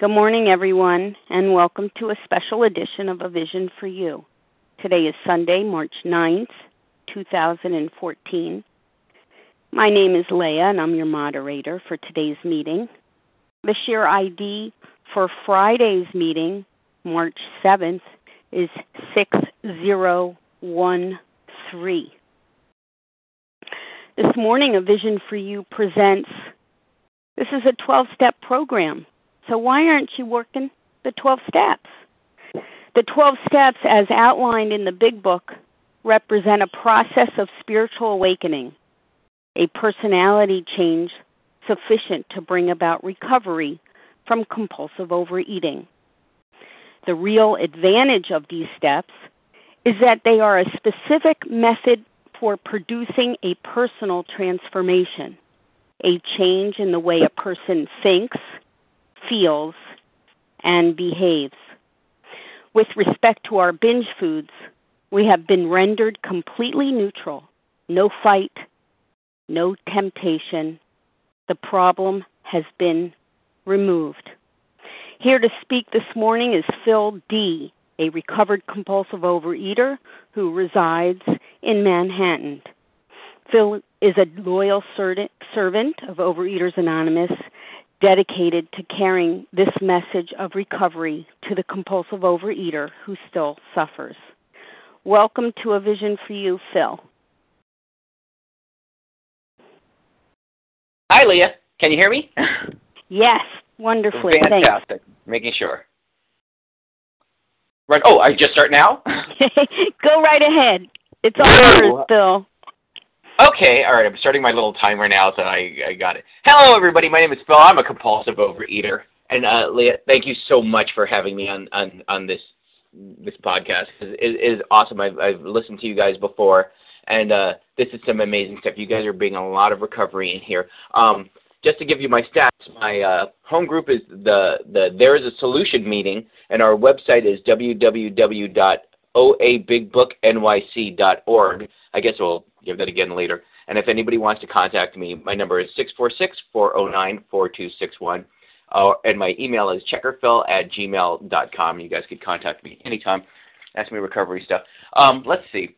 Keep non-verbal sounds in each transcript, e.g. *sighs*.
Good morning, everyone, and welcome to a special edition of A Vision for You. Today is Sunday, March 9th, 2014. My name is Leah, and I'm your moderator for today's meeting. The share ID for Friday's meeting, March 7th, is 6013. This morning, A Vision for You presents this is a 12 step program. So why aren't you working the 12 steps? The 12 steps, as outlined in the Big Book, represent a process of spiritual awakening, a personality change sufficient to bring about recovery from compulsive overeating. The real advantage of these steps is that they are a specific method for producing a personal transformation a change in the way a person thinks, feels, and behaves. With respect to our binge foods, we have been rendered completely neutral. No fight, no temptation. The problem has been removed. Here to speak this morning is Phil D., a recovered compulsive overeater who resides in Manhattan. Phil is a loyal servant of Overeaters Anonymous, dedicated to carrying this message of recovery to the compulsive overeater who still suffers. Welcome to A Vision for You, Phil. Hi, Leah. Can you hear me? Yes, wonderfully. Fantastic. Thanks. Making sure. Right. Oh, I just start now. *laughs* Go right ahead. It's all yours, Phil. Okay, all right. I'm starting my little timer now, so I, I got it. Hello, everybody. My name is Phil. I'm a compulsive overeater, and uh, Leah, thank you so much for having me on on, on this this podcast. It, it is awesome. I've I've listened to you guys before, and uh, this is some amazing stuff. You guys are bringing a lot of recovery in here. Um, just to give you my stats, my uh, home group is the the There is a Solution meeting, and our website is www.oabigbooknyc.org. I guess we'll give that again later. And if anybody wants to contact me, my number is 646-409-4261. Uh, and my email is checkerphil at gmail.com. You guys can contact me anytime. Ask me recovery stuff. Um, let's see.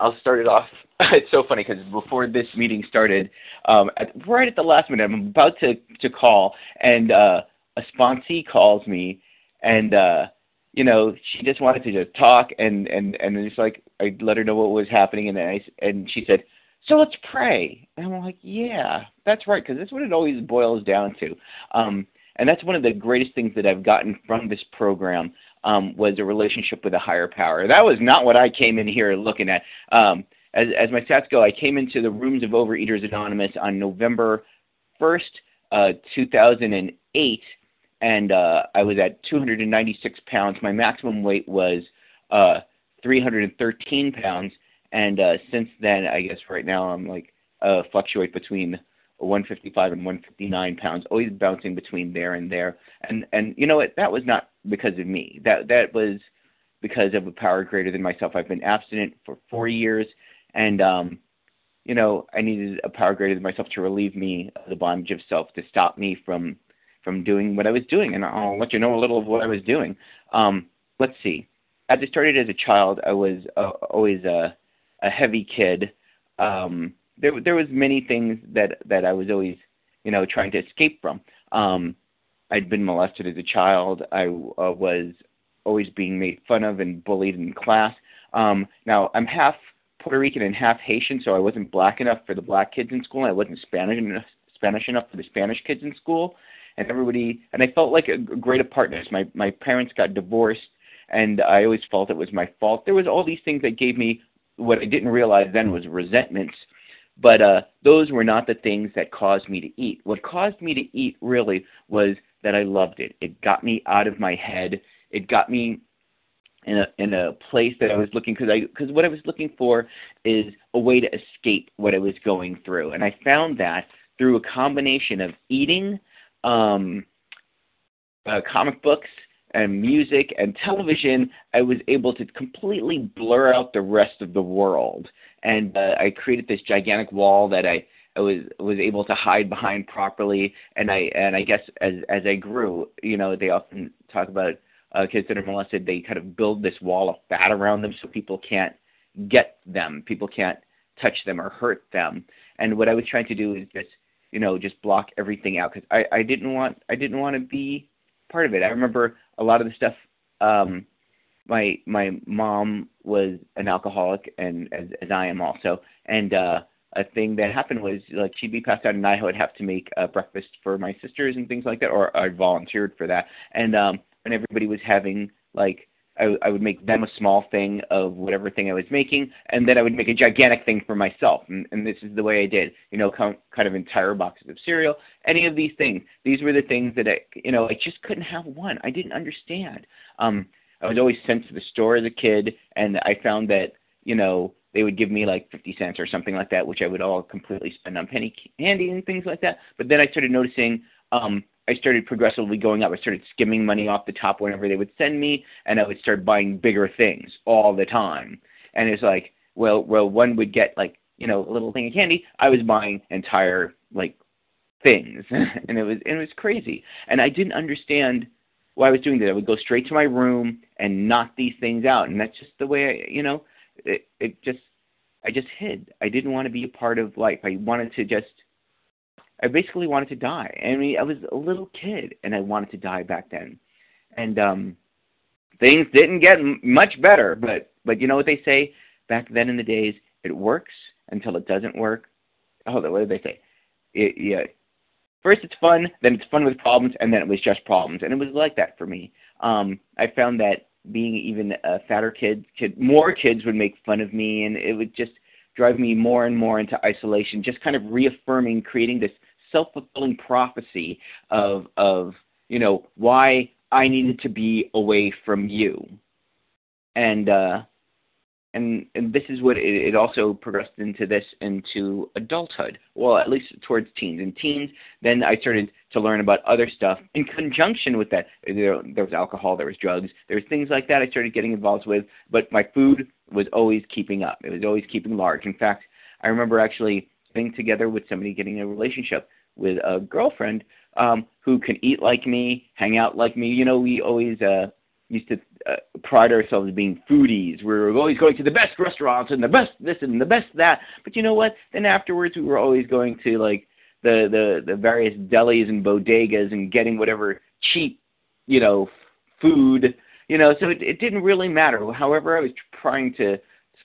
I'll start it off. *laughs* it's so funny because before this meeting started, um, at, right at the last minute, I'm about to, to call, and uh, a sponsee calls me, and uh, you know, she just wanted to just talk and and and it's like I let her know what was happening and I and she said, "So let's pray." And I'm like, "Yeah, that's right," because that's what it always boils down to. Um, and that's one of the greatest things that I've gotten from this program um, was a relationship with a higher power. That was not what I came in here looking at. Um, as, as my stats go, I came into the rooms of Overeaters Anonymous on November 1st, uh, 2008 and uh, I was at 296 pounds. My maximum weight was uh, 313 pounds, and uh, since then, I guess right now I'm like uh, fluctuate between 155 and 159 pounds, always bouncing between there and there. And and you know what? That was not because of me. That that was because of a power greater than myself. I've been abstinent for four years, and um, you know I needed a power greater than myself to relieve me of the bondage of self, to stop me from from doing what I was doing, and I'll let you know a little of what I was doing. Um, let's see. As I started as a child, I was uh, always a, a heavy kid. Um, there, there was many things that that I was always, you know, trying to escape from. Um, I'd been molested as a child. I uh, was always being made fun of and bullied in class. Um, now I'm half Puerto Rican and half Haitian, so I wasn't black enough for the black kids in school, I wasn't Spanish enough, Spanish enough for the Spanish kids in school and everybody and I felt like a great partners. My my parents got divorced, and I always felt it was my fault. There was all these things that gave me what I didn't realize then was resentments, but uh, those were not the things that caused me to eat. What caused me to eat really was that I loved it. It got me out of my head. It got me in a in a place that I was looking because I because what I was looking for is a way to escape what I was going through, and I found that through a combination of eating um, uh, comic books and music and television, I was able to completely blur out the rest of the world. And uh, I created this gigantic wall that I I was was able to hide behind properly, and I and I guess as as I grew, you know, they often talk about uh, kids that are molested. They kind of build this wall of fat around them so people can't get them, people can't touch them or hurt them. And what I was trying to do is just you know just block everything out because I I didn't want I didn't want to be part of it. I remember a lot of the stuff. um my my mom was an alcoholic and as, as I am also and uh a thing that happened was like she'd be passed out and I would have to make uh, breakfast for my sisters and things like that or I volunteered for that and um when everybody was having like I, I would make them a small thing of whatever thing I was making, and then I would make a gigantic thing for myself. And, and this is the way I did, you know, kind kind of entire boxes of cereal, any of these things. These were the things that I, you know, I just couldn't have one. I didn't understand. Um, I was always sent to the store as a kid, and I found that you know they would give me like 50 cents or something like that, which I would all completely spend on penny candy and things like that. But then I started noticing, um, I started progressively going up. I started skimming money off the top whenever they would send me, and I would start buying bigger things all the time. And it's like, well, well, one would get like you know a little thing of candy. I was buying entire like things, *laughs* and it was and it was crazy. And I didn't understand why I was doing that. I would go straight to my room and knock these things out, and that's just the way I, you know, it, it just, I just hid. I didn't want to be a part of life. I wanted to just, I basically wanted to die. I mean, I was a little kid, and I wanted to die back then, and um, things didn't get m- much better. But but you know what they say back then in the days, it works until it doesn't work. Oh, what did they say? It, yeah, first it's fun, then it's fun with problems, and then it was just problems. And it was like that for me. Um, I found that being even a fatter kid, kid, more kids would make fun of me, and it would just drive me more and more into isolation. Just kind of reaffirming, creating this self-fulfilling prophecy of of you know why I needed to be away from you, and uh, and and this is what it, it also progressed into this into adulthood. Well at least towards teens. And teens then i started to learn about other stuff in conjunction with that. There, there was alcohol there was drugs there was things like that i started getting involved with but my food was always keeping up. It was always keeping large. In fact i remember actually getting together with somebody getting a relationship with a girlfriend um who can eat like me hang out like me you know we always uh used to uh, pride ourselves as being foodies. We were always going to the best restaurants and the best this and the best that. But you know what? Then afterwards, we were always going to like the the the various delis and bodegas and getting whatever cheap, you know, food. You know, so it, it didn't really matter. However, I was trying to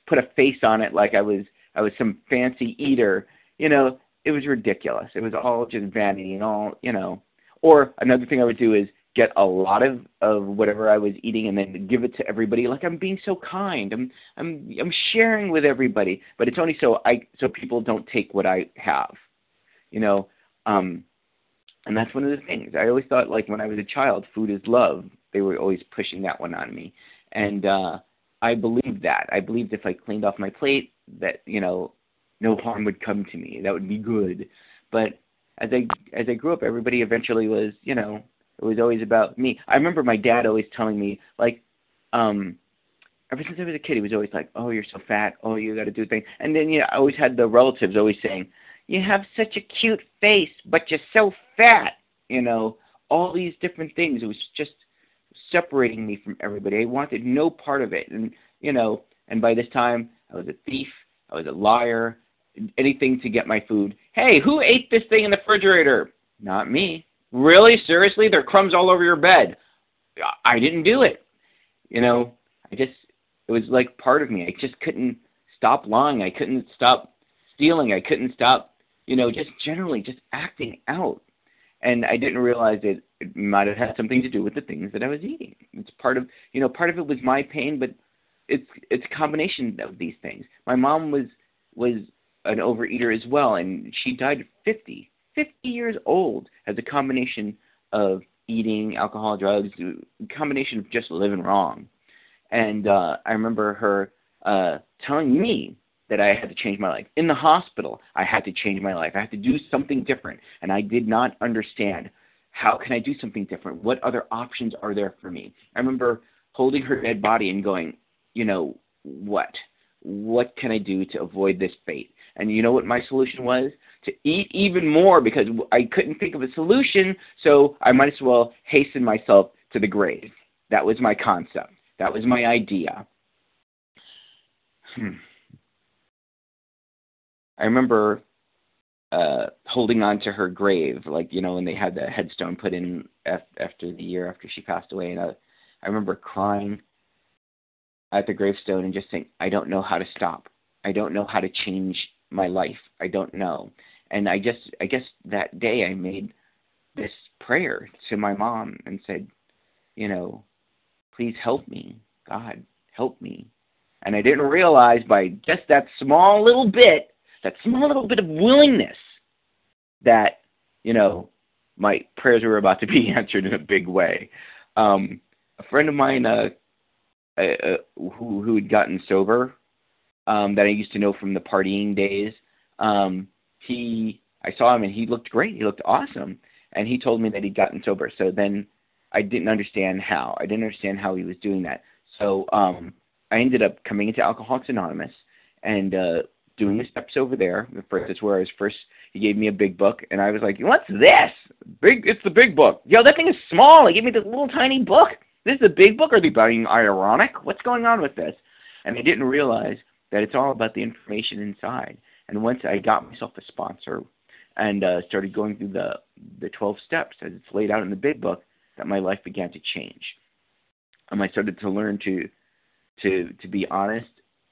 put a face on it, like I was I was some fancy eater. You know, it was ridiculous. It was all just vanity and all. You know. Or another thing I would do is get a lot of of whatever I was eating and then give it to everybody like I'm being so kind. I'm I'm I'm sharing with everybody, but it's only so I so people don't take what I have. You know, um and that's one of the things. I always thought like when I was a child, food is love. They were always pushing that one on me. And uh I believed that. I believed if I cleaned off my plate that, you know, no harm would come to me. That would be good. But as I as I grew up, everybody eventually was, you know, it was always about me. I remember my dad always telling me, like, um, ever since I was a kid, he was always like, "Oh, you're so fat. Oh, you got to do things." And then you know, I always had the relatives always saying, "You have such a cute face, but you're so fat." You know, all these different things. It was just separating me from everybody. I wanted no part of it, and you know, and by this time, I was a thief. I was a liar. Anything to get my food. Hey, who ate this thing in the refrigerator? Not me. Really? Seriously? There are crumbs all over your bed. I didn't do it. You know, I just, it was like part of me. I just couldn't stop lying. I couldn't stop stealing. I couldn't stop, you know, just generally just acting out. And I didn't realize it, it might have had something to do with the things that I was eating. It's part of, you know, part of it was my pain, but it's it's a combination of these things. My mom was was an overeater as well, and she died at 50 50 years old as a combination of eating, alcohol, drugs, combination of just living wrong. And uh, I remember her uh, telling me that I had to change my life. In the hospital, I had to change my life. I had to do something different. And I did not understand how can I do something different? What other options are there for me? I remember holding her dead body and going, you know, what? What can I do to avoid this fate? And you know what my solution was? To eat even more because I couldn't think of a solution, so I might as well hasten myself to the grave. That was my concept. That was my idea. Hmm. I remember uh holding on to her grave like you know when they had the headstone put in after the year after she passed away and I, I remember crying at the gravestone and just saying I don't know how to stop I don't know how to change my life. I don't know. And I just I guess that day I made this prayer to my mom and said you know please help me. God help me. And I didn't realize by just that small little bit that small little bit of willingness that, you know, my prayers were about to be *laughs* answered in a big way. Um, a friend of mine uh, uh, uh, who who had gotten sober um, that I used to know from the partying days, um, he I saw him and he looked great. He looked awesome, and he told me that he'd gotten sober. So then I didn't understand how. I didn't understand how he was doing that. So um, I ended up coming into Alcoholics Anonymous and uh, doing the steps over there. First, that's where I was first. He gave me a big book, and I was like, "What's this? Big? It's the big book. Yo, that thing is small. He gave me this little tiny book. This is a big book. Are they being ironic? What's going on with this?" And I didn't realize that it's all about the information inside. And once I got myself a sponsor and uh, started going through the the 12 steps as it's laid out in the big book, that my life began to change. And I started to learn to to to be honest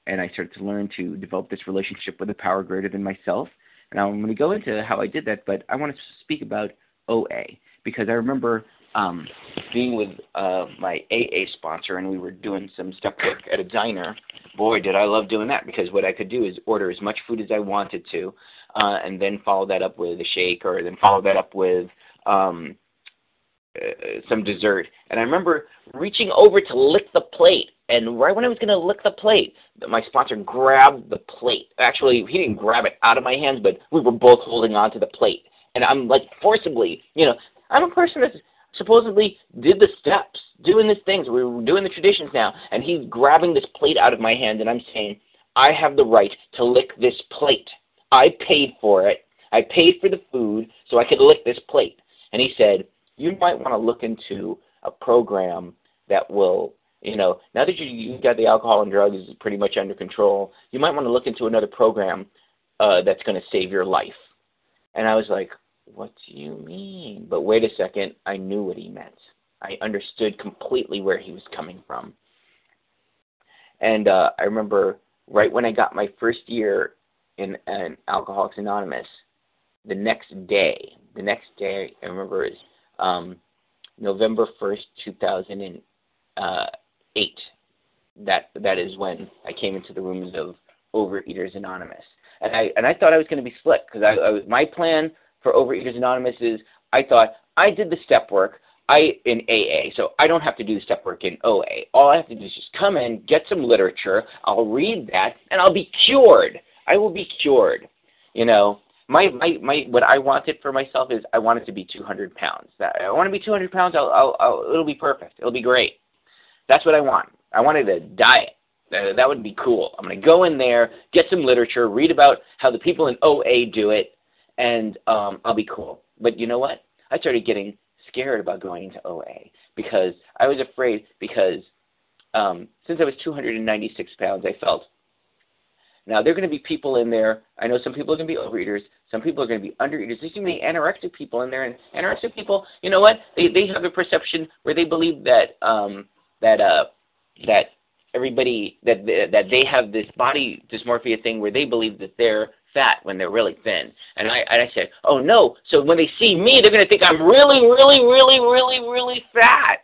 and I started to learn to develop this relationship with a power greater than myself. And I'm going to go into how I did that, but I want to speak about OA because I remember um, being with uh, my AA sponsor, and we were doing some stuff work at a diner. Boy, did I love doing that because what I could do is order as much food as I wanted to, uh, and then follow that up with a shake, or then follow that up with um, uh, some dessert. And I remember reaching over to lick the plate, and right when I was going to lick the plate, my sponsor grabbed the plate. Actually, he didn't grab it out of my hands, but we were both holding on to the plate. And I'm like forcibly, you know, I'm a person that supposedly did the steps, doing these things. We were doing the traditions now, and he's grabbing this plate out of my hand, and I'm saying, I have the right to lick this plate. I paid for it. I paid for the food so I could lick this plate. And he said, you might want to look into a program that will you know, now that you you got the alcohol and drugs pretty much under control, you might want to look into another program uh, that's going to save your life. And I was like, what do you mean? But wait a second, I knew what he meant. I understood completely where he was coming from. And uh, I remember right when I got my first year in, in Alcoholics Anonymous, the next day, the next day, I remember is um, November 1st, 2008 eight. That that is when I came into the rooms of Overeaters Anonymous, and I and I thought I was going to be slick because I, I was my plan for Overeaters Anonymous is I thought I did the step work. I in AA, so I don't have to do the step work in OA. All I have to do is just come in, get some literature, I'll read that, and I'll be cured. I will be cured. You know, my my my what I wanted for myself is I wanted to be 200 pounds. That I want to be 200 pounds. I'll, I'll, I'll it'll be perfect. It'll be great. That's what I want. I wanted a diet. That, That would be cool. I'm going to go in there, get some literature, read about how the people in OA do it, and um, I'll be cool. But you know what? I started getting scared about going into OA because I was afraid because um, since I was 296 pounds, I felt now there are going to be people in there. I know some people are going to be overeaters. Some people are going to be undereaters. There's going to be anorexic people in there, and anorexic people, you know what? They they have a perception where they believe that um, that uh that everybody that that they have this body dysmorphia thing where they believe that they're fat when they're really thin. And I and I said, "Oh no, so when they see me, they're going to think I'm really really really really really fat."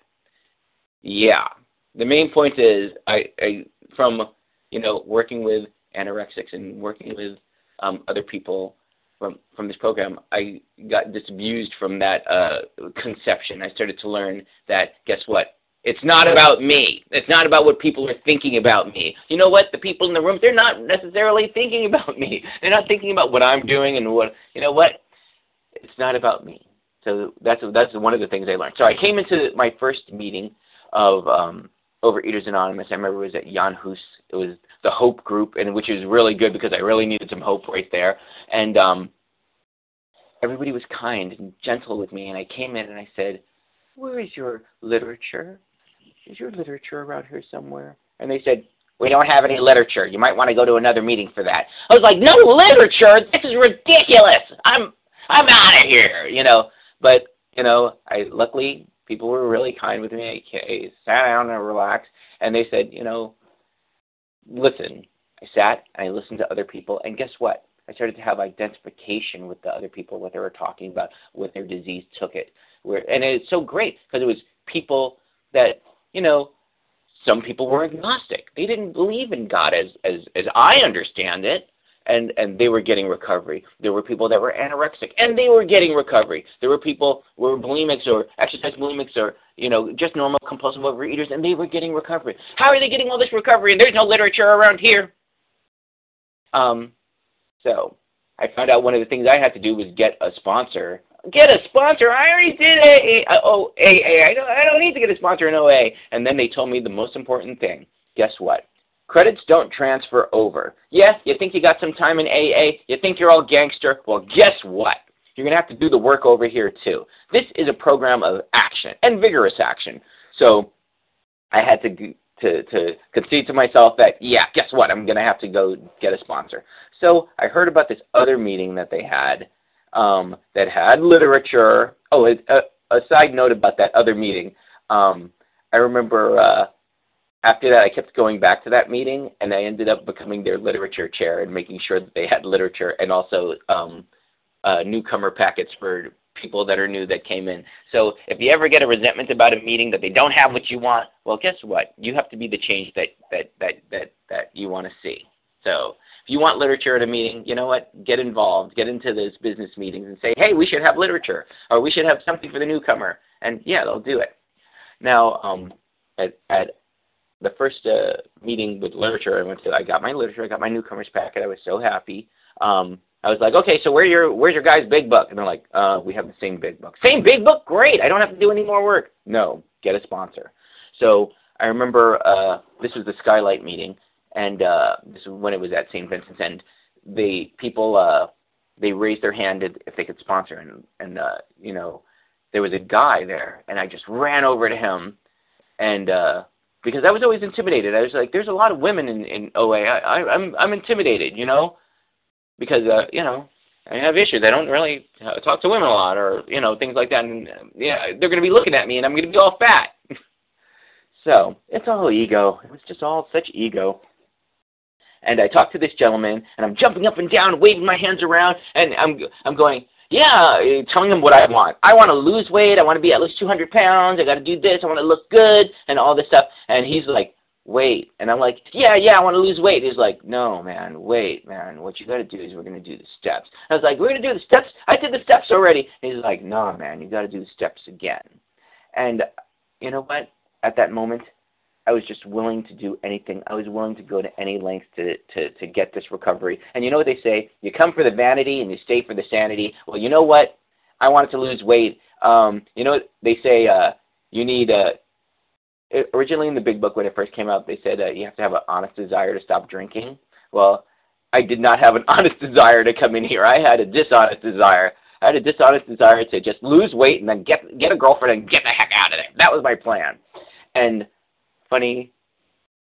Yeah. The main point is I I from you know working with anorexics and working with um other people from from this program, I got disabused from that uh conception. I started to learn that guess what? It's not about me. It's not about what people are thinking about me. You know what? The people in the room, they're not necessarily thinking *laughs* about me. They're not thinking about what I'm doing and what, you know what? It's not about me. So that's that's one of the things I learned. So I came into my first meeting of um, Overeaters Anonymous. I remember it was at Jan Hus. It was the hope group, and which is really good because I really needed some hope right there. And um, everybody was kind and gentle with me, and I came in and I said, "Where is your literature? Is your literature around here somewhere?" And they said, "We don't have any literature. You might want to go to another meeting for that." I was like, "No literature? This is ridiculous. I'm I'm out of here." You know, but you know, I luckily people were really kind with me. I, sat down and relaxed, and they said, you know, listen. I sat and I listened to other people, and guess what? I started to have identification with the other people, what they were talking about, what their disease took it. Where, and it's so great because it was people that, you know, some people were agnostic. They didn't believe in God as, as, as I understand it and and they were getting recovery. There were people that were anorexic, and they were getting recovery. There were people who were bulimics or exercise bulimics or you know just normal compulsive overeaters, and they were getting recovery. How are they getting all this recovery? And there's no literature around here. Um, so I found out one of the things I had to do was get a sponsor. Get a sponsor. I already did AA. Uh, oh, AA. I don't. I don't need to get a sponsor in OA. And then they told me the most important thing. Guess what? Credits don't transfer over. Yeah, you think you got some time in AA, you think you're all gangster. Well, guess what? You're going to have to do the work over here too. This is a program of action and vigorous action. So I had to to to concede to myself that yeah, guess what? I'm going to have to go get a sponsor. So I heard about this other meeting that they had um, that had literature. Oh, a, a, side note about that other meeting. Um, I remember uh, after that, I kept going back to that meeting, and I ended up becoming their literature chair and making sure that they had literature and also um, uh, newcomer packets for people that are new that came in. So if you ever get a resentment about a meeting that they don't have what you want, well, guess what? You have to be the change that that that that that you want to see. So you want literature at a meeting, you know what? Get involved. Get into those business meetings and say, hey, we should have literature, or we should have something for the newcomer. And yeah, they'll do it. Now, um, at, at the first uh, meeting with literature I went to, I got my literature, I got my newcomers packet. I was so happy. Um, I was like, okay, so where your where's your guy's big book? And they're like, uh, we have the same big book. Same big book, great. I don't have to do any more work. No, get a sponsor. So I remember uh, this was the Skylight meeting, and uh, this when it was at St. Vincent's, and the people uh, they raised their hand if they could sponsor, and and uh, you know there was a guy there, and I just ran over to him, and uh, because I was always intimidated. I was like, there's a lot of women in in OA. I, I I'm I'm intimidated, you know, because uh, you know I have issues. I don't really talk to women a lot, or you know things like that. And uh, yeah, they're going to be looking at me, and I'm going to be all fat. *laughs* so it's all ego. It was just all such ego. And I talked to this gentleman, and I'm jumping up and down, waving my hands around, and I'm I'm going, yeah, uh, telling them what I want. I want to lose weight. I want to be at least 200 pounds. I got to do this. I want to look good and all this stuff. And he's like, wait. And I'm like, yeah, yeah, I want to lose weight. He's like, no, man, wait, man. What you got to do is we're going to do the steps. I was like, we're going to do the steps. I did the steps already. He's like, no, man, you got to do the steps again. And you know what? At that moment, I was just willing to do anything. I was willing to go to any lengths to, to, to get this recovery. And you know what they say? You come for the vanity and you stay for the sanity. Well, you know what? I wanted to lose weight. Um, you know what they say? Uh, you need uh, originally in the big book when it first came out, they said uh, you have to have an honest desire to stop drinking. Well, I did not have an *laughs* honest desire to come in here. I had a dishonest desire. I had a dishonest desire to just lose weight and then get get a girlfriend and get the heck out of there. That was my plan. And funny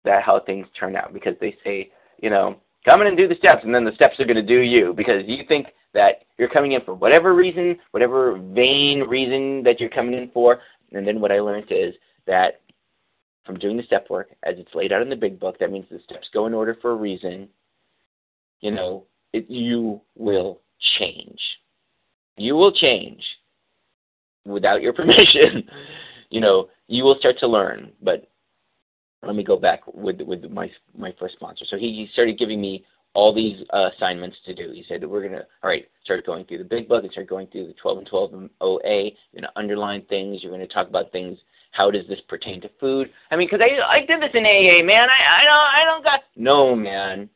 that how things turn out because they say, you know, come in and do the steps, and then the steps are going to do you because you think that you're coming in for whatever reason, whatever vain reason that you're coming in for. And then what I learned is that from doing the step work, as it's laid out in the big book, that means the steps go in order for a reason. You know, it, you will change. You will change without your *laughs* permission. you know, you will start to learn, but let me go back with with my my first sponsor. So he, started giving me all these uh, assignments to do. He said we're gonna all right start going through the big book and start going through the 12 and 12 OA. You're gonna underline things. You're gonna talk about things. How does this pertain to food? I mean, because I I did this in AA, man. I I don't I don't got no man.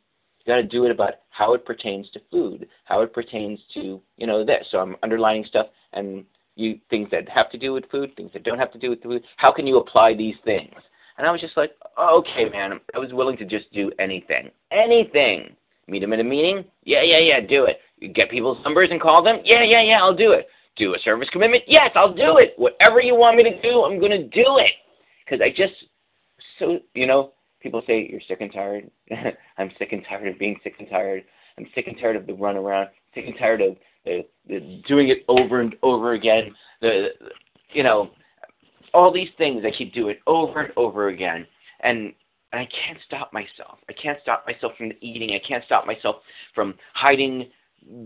You got to do it about how it pertains to food, how it pertains to you know this. So I'm underlining stuff and you things that have to do with food, things that don't have to do with food. How can you apply these things? And I was just like, oh, okay, man. I was willing to just do anything, anything. Meet them at a meeting? Yeah, yeah, yeah, do it. Get people's numbers and call them? Yeah, yeah, yeah, I'll do it. Do a service commitment? Yes, I'll do it. Whatever you want me to do, I'm going to do it. Because I just, so, you know, people say you're sick and tired. *laughs* I'm sick and tired of being sick and tired. I'm sick and tired of the runaround. Sick and tired of the, the doing it over and over again. The, you know, all these things I keep doing over and over again, and and I can't stop myself. I can't stop myself from eating. I can't stop myself from hiding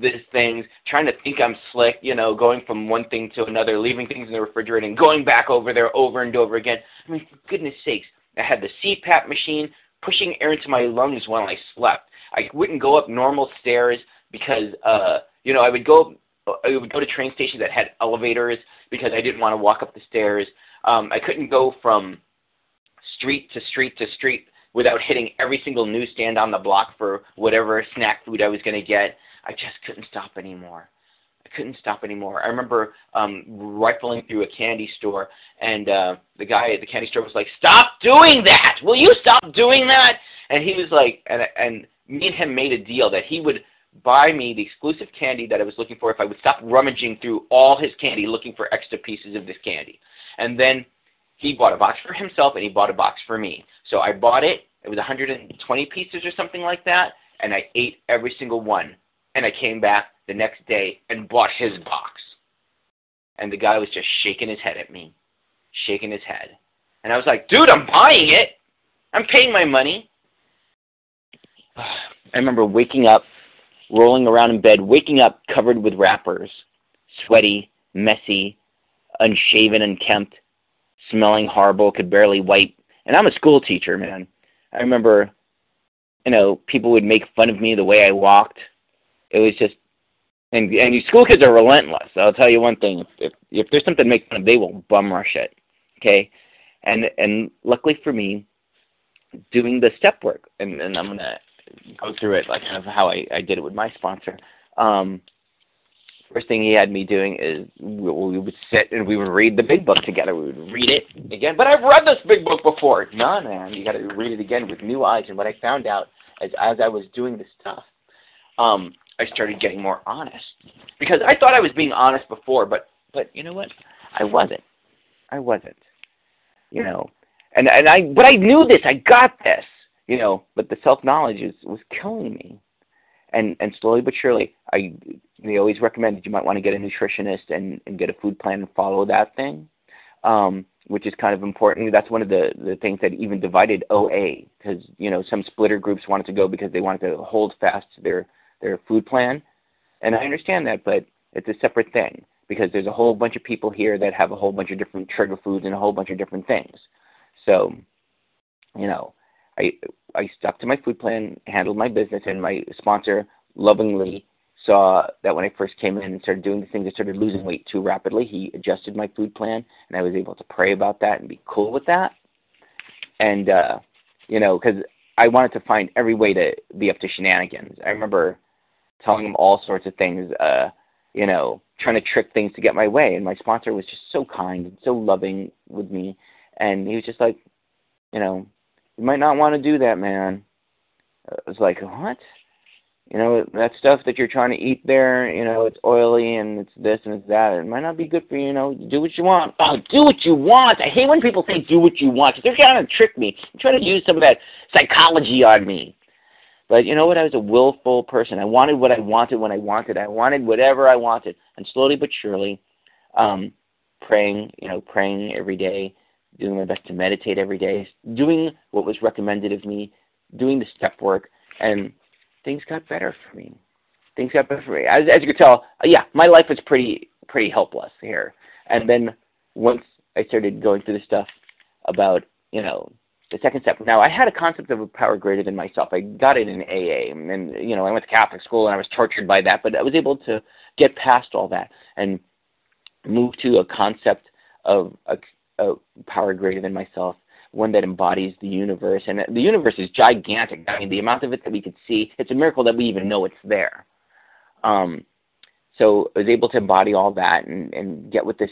these things, trying to think I'm slick, you know, going from one thing to another, leaving things in the refrigerator and going back over there over and over again. I mean, for goodness sakes, I had the CPAP machine pushing air into my lungs while I slept. I wouldn't go up normal stairs because, uh, you know, I would go, I would go to train stations that had elevators because I didn't want to walk up the stairs. Um, I couldn't go from street to street to street without hitting every single newsstand on the block for whatever snack food I was going to get. I just couldn't stop anymore. I couldn't stop anymore. I remember um, rifling through a candy store, and uh, the guy at the candy store was like, "Stop doing that! Will you stop doing that?" And he was like, and and me and him made a deal that he would buy me the exclusive candy that I was looking for if I would stop rummaging through all his candy looking for extra pieces of this candy. And then he bought a box for himself and he bought a box for me. So I bought it. It was 120 pieces or something like that, and I ate every single one. And I came back the next day and bought his box. And the guy was just shaking his head at me, shaking his head. And I was like, dude, I'm buying it. I'm paying my money. *sighs* I remember waking up, rolling around in bed, waking up covered with wrappers, sweaty, messy, unshaven, unkempt, smelling horrible, could barely wipe. And I'm a school teacher, man. I remember, you know, people would make fun of me the way I walked. It was just, and and you school kids are relentless. I'll tell you one thing: if if, if there's something to make fun of, they will bum rush it. Okay, and and luckily for me, doing the step work, and and I'm gonna go through it like kind of how I I did it with my sponsor. Um, first thing he had me doing is we, we would sit and we would read the big book together. We would read it again. But I've read this big book before. No, man, you got to read it again with new eyes. And what I found out as as I was doing this stuff, um, I started getting more honest because I thought I was being honest before, but but you know what? I wasn't. I wasn't. You know, and and I but I knew this. I got this. You know, but the self knowledge is was killing me and and slowly but surely, I they always recommended you might want to get a nutritionist and and get a food plan and follow that thing, um, which is kind of important. That's one of the the things that even divided OA because you know some splitter groups wanted to go because they wanted to hold fast to their their food plan, and I understand that, but it's a separate thing because there's a whole bunch of people here that have a whole bunch of different trigger foods and a whole bunch of different things. So, you know, I I stuck to my food plan, handled my business, and my sponsor lovingly saw that when I first came in and started doing the things, I started losing weight too rapidly. He adjusted my food plan, and I was able to pray about that and be cool with that. And uh, you know, because I wanted to find every way to be up to shenanigans. I remember telling him all sorts of things, uh, you know, trying to trick things to get my way. And my sponsor was just so kind and so loving with me, and he was just like, you know, you might not want to do that, man. I was like, what? You know, that stuff that you're trying to eat there, you know, it's oily and it's this and it's that. It might not be good for you, you know. Do what you want. Oh, do what you want. I hate when people say do what you want they're trying to trick me. They're trying to use some of that psychology on me. But you know what? I was a willful person. I wanted what I wanted when I wanted. I wanted whatever I wanted. And slowly but surely, um, praying, you know, praying every day, doing my best to meditate every day, doing what was recommended of me, doing the step work, and things got better for me. Things got better for me. As, as you can tell, uh, yeah, my life was pretty pretty helpless here. And then once I started going through the stuff about you know the second step. Now I had a concept of a power greater than myself. I got it in AA, and you know I went to Catholic school and I was tortured by that, but I was able to get past all that and move to a concept of a, a power greater than myself, one that embodies the universe. And the universe is gigantic. I mean, the amount of it that we could see, it's a miracle that we even know it's there. Um, so I was able to embody all that and, and get with this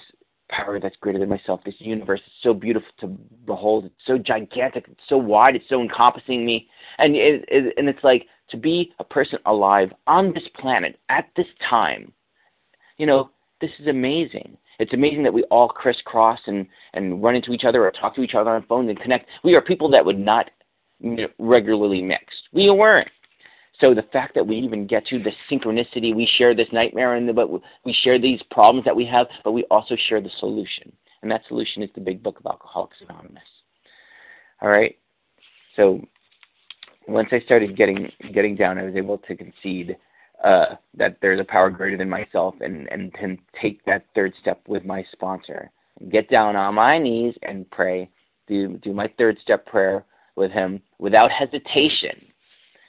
power that's greater than myself. This universe is so beautiful to behold. It's so gigantic. It's so wide. It's so encompassing me. And it, it, and it's like to be a person alive on this planet at this time. You know, this is amazing. It's amazing that we all crisscross and, and run into each other or talk to each other on phones and connect. We are people that would not regularly mix. We weren't. So the fact that we even get to the synchronicity, we share this nightmare and the, but we share these problems that we have, but we also share the solution. And that solution is the big book of Alcoholics Anonymous. All right. So once I started getting getting down, I was able to concede uh, that there's a power greater than myself, and and can take that third step with my sponsor. Get down on my knees and pray. Do do my third step prayer with him without hesitation.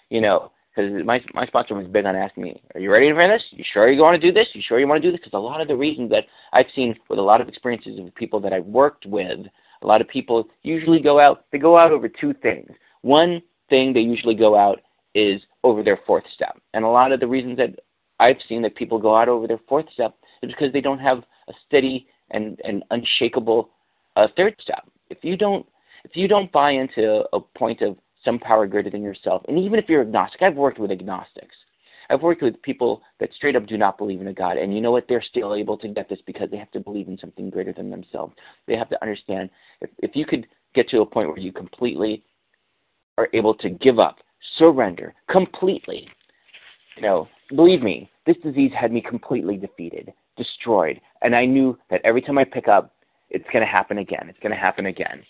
You know, because my my sponsor was big on asking me, "Are you ready for this? You sure you want to do this? You sure you want to do this?" Because a lot of the reasons that I've seen with a lot of experiences of people that I've worked with, a lot of people usually go out. They go out over two things. One thing they usually go out is over their fourth step, and a lot of the reasons that I've seen that people go out over their fourth step is because they don't have a steady and and unshakable uh, third step. If you don't if you don't buy into a point of some power greater than yourself. And even if you're agnostic, I've worked with agnostics. I've worked with people that straight up do not believe in a God. And you know what? They're still able to get this because they have to believe in something greater than themselves. They have to understand if, if you could get to a point where you completely are able to give up, surrender completely. You know, believe me, this disease had me completely defeated, destroyed. And I knew that every time I pick up, it's going to happen again. It's going to happen again.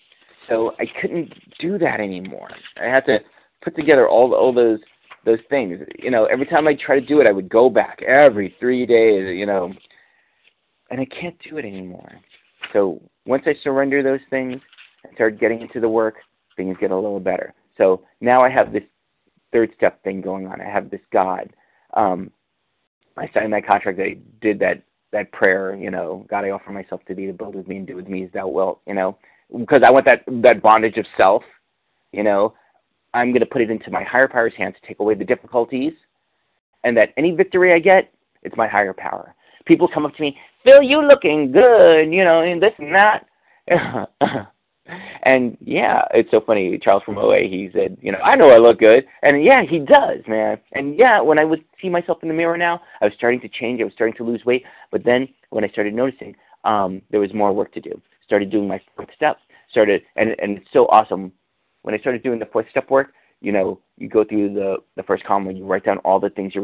So I couldn't do that anymore. I had to put together all all those those things. You know, every time I try to do it, I would go back every three days. You know, and I can't do it anymore. So once I surrender those things and start getting into the work, things get a little better. So now I have this third step thing going on. I have this God. Um, I signed that contract. I did that that prayer. You know, God, I offer myself to thee to build with me and do with me as thou wilt. You know, because I want that that bondage of self. You know, I'm going to put it into my higher power's hands to take away the difficulties, and that any victory I get, it's my higher power. People come up to me, Phil, you looking good, you know, and this and that. *laughs* and yeah, it's so funny. Charles from OA, he said, you know, I know I look good, and yeah, he does, man. And yeah, when I would see myself in the mirror now, I was starting to change. I was starting to lose weight. But then when I started noticing, um, there was more work to do started doing my fourth step, started, and, and it's so awesome. When I started doing the fourth step work, you know, you go through the, the first column and you write down all the things you're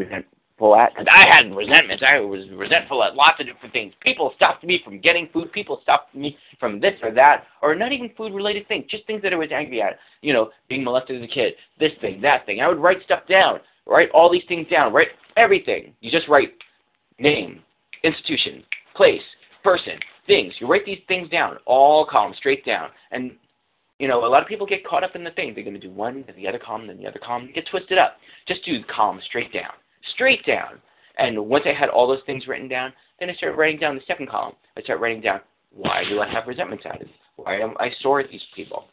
resentful at. Because I had resentments. I was resentful at lots of different things. People stopped me from getting food. People stopped me from this or that, or not even food related things, just things that I was angry at. You know, being molested as a kid, this thing, that thing. I would write stuff down, write all these things down, write everything. You just write name, institution, place, person, things. You write these things down, all columns, straight down. And, you know, a lot of people get caught up in the thing. They're going to do one, then the other column, then the other column. Get twisted up. Just do the column straight down. Straight down. And once I had all those things written down, then I started writing down the second column. I started writing down, why do I have resentments at it? Why am I sore at these people?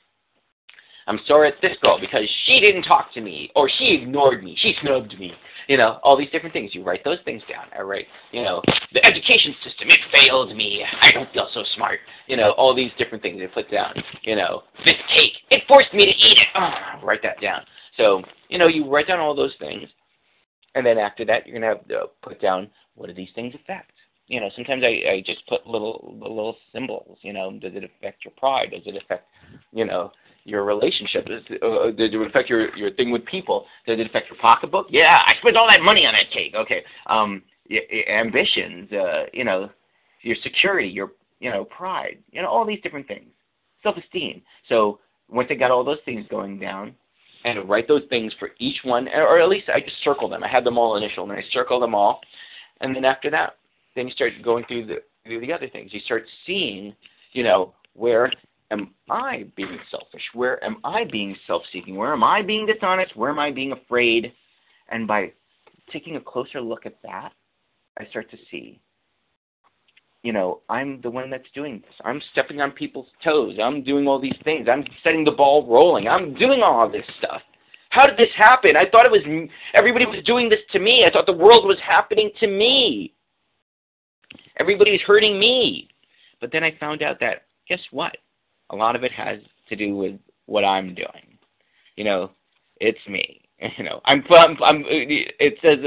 I'm sore at this girl because she didn't talk to me, or she ignored me, she snubbed me. You know, all these different things. You write those things down. I write, you know, the education system, it failed me. I don't feel so smart. You know, all these different things I put down. You know, this cake, it forced me to eat it. Oh, write that down. So, you know, you write down all those things, and then after that, you're gonna have to put down what do these things affect. You know, sometimes I, I just put little little symbols. You know, does it affect your pride? Does it affect, you know, your relationship? Does, uh, does it affect your your thing with people? Does it affect your pocketbook? Yeah, I spent all that money on that cake. Okay, um, ambitions, uh, you know, your security, your you know pride, you know all these different things, self-esteem. So once I got all those things going down, and write those things for each one, or at least I just circle them. I had them all initial, and I circle them all, and then after that, then you start going through the through the other things. You start seeing, you know, where am I being selfish? Where am I being self seeking? Where am I being dishonest? Where am I being afraid? And by taking a closer look at that, I start to see, you know, I'm the one that's doing this. I'm stepping on people's toes. I'm doing all these things. I'm setting the ball rolling. I'm doing all this stuff. How did this happen? I thought it was everybody was doing this to me. I thought the world was happening to me. Everybody's hurting me. But then I found out that guess what? A lot of it has to do with what I'm doing. You know, it's me. *laughs* You know, I'm, I'm, I'm it says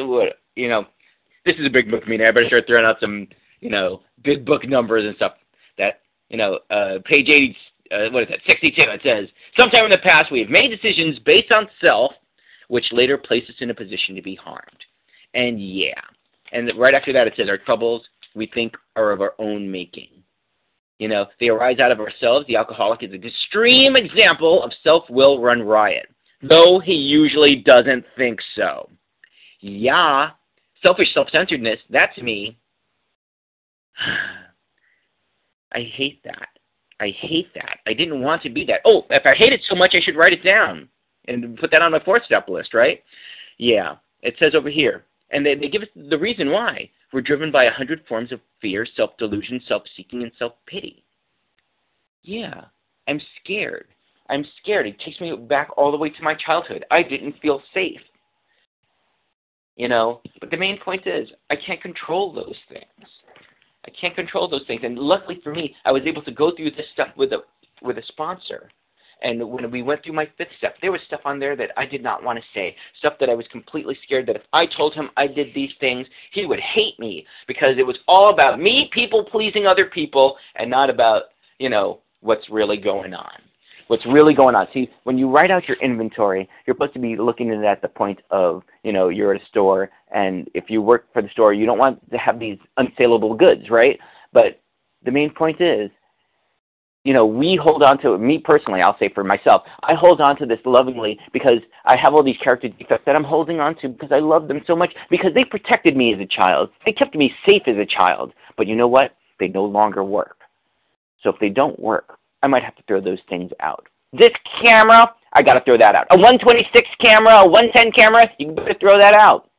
you know. This is a big book for me. I better start throwing out some, you know, big book numbers and stuff. That you know, uh, page eighty, uh, what is that? Sixty-two. It says, sometime in the past we have made decisions based on self, which later place us in a position to be harmed. And yeah, and right after that it says, our troubles we think are of our own making. You know, they arise out of ourselves. The alcoholic is an extreme example of self-will run riot though he usually doesn't think so. Yeah, selfish self-centeredness, that's me. *sighs* I hate that. I hate that. I didn't want to be that. Oh, if I hate it so much, I should write it down and put that on my fourth step list, right? Yeah, it says over here. And they, they give us the reason why. We're driven by a hundred forms of fear, self-delusion, self-seeking, and self-pity. Yeah, I'm scared. I'm scared. It takes me back all the way to my childhood. I didn't feel safe. You know, but the main point is I can't control those things. I can't control those things. And luckily for me, I was able to go through this stuff with a with a sponsor. And when we went through my fifth step, there was stuff on there that I did not want to say. Stuff that I was completely scared that if I told him I did these things, he would hate me because it was all about me people pleasing other people and not about, you know, what's really going on what's really going on. See, when you write out your inventory, you're supposed to be looking at it at the point of, you know, you're at a store, and if you work for the store, you don't want to have these unsaleable goods, right? But the main point is, you know, we hold on to it. Me personally, I'll say for myself, I hold on to this lovingly because I have all these character defects that I'm holding on to because I love them so much because they protected me as a child. They kept me safe as a child. But you know what? They no longer work. So if they don't work, I might have to throw those things out. This camera, I got to throw that out. A 126 camera, a 110 camera, you better throw that out.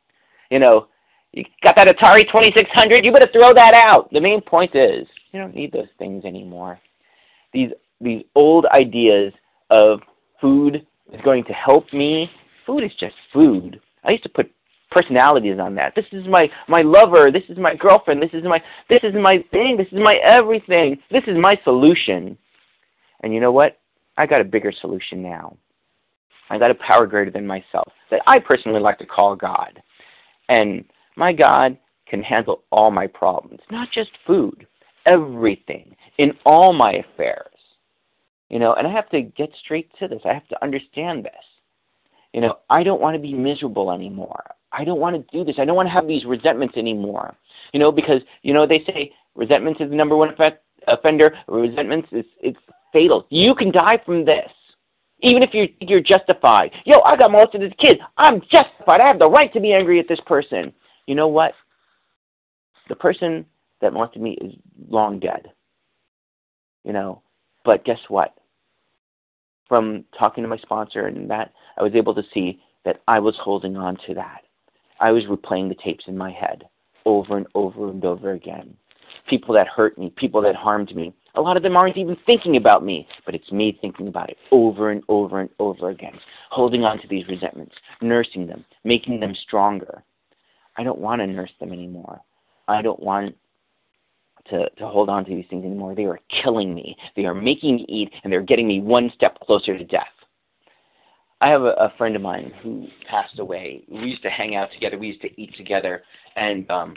You know, you got that Atari 2600, you better throw that out. The main point is, you don't need those things anymore. These these old ideas of food is going to help me. Food is just food. I used to put personalities on that. This is my my lover. This is my girlfriend. This is my this is my thing. This is my everything. This is my solution. And you know what? I got a bigger solution now. I got a power greater than myself that I personally like to call God. And my God can handle all my problems, not just food, everything, in all my affairs. You know, and I have to get straight to this. I have to understand this. You know, I don't want to be miserable anymore. I don't want to do this. I don't want to have these resentments anymore. You know, because you know they say resentment is the number one effect, offender. resentments is it's fatal. You can die from this. Even if you're, you're justified. Yo, I got molested as a kid. I'm justified. I have the right to be angry at this person. You know what? The person that molested me is long dead. You know, but guess what? From talking to my sponsor and that, I was able to see that I was holding on to that. I was replaying the tapes in my head over and over and over again. People that hurt me, people that harmed me, a lot of them aren't even thinking about me, but it's me thinking about it over and over and over again, holding on to these resentments, nursing them, making them stronger. I don't want to nurse them anymore. I don't want to, to hold on to these things anymore. They are killing me. They are making me eat, and they're getting me one step closer to death. I have a, a friend of mine who passed away. We used to hang out together. We used to eat together, and um,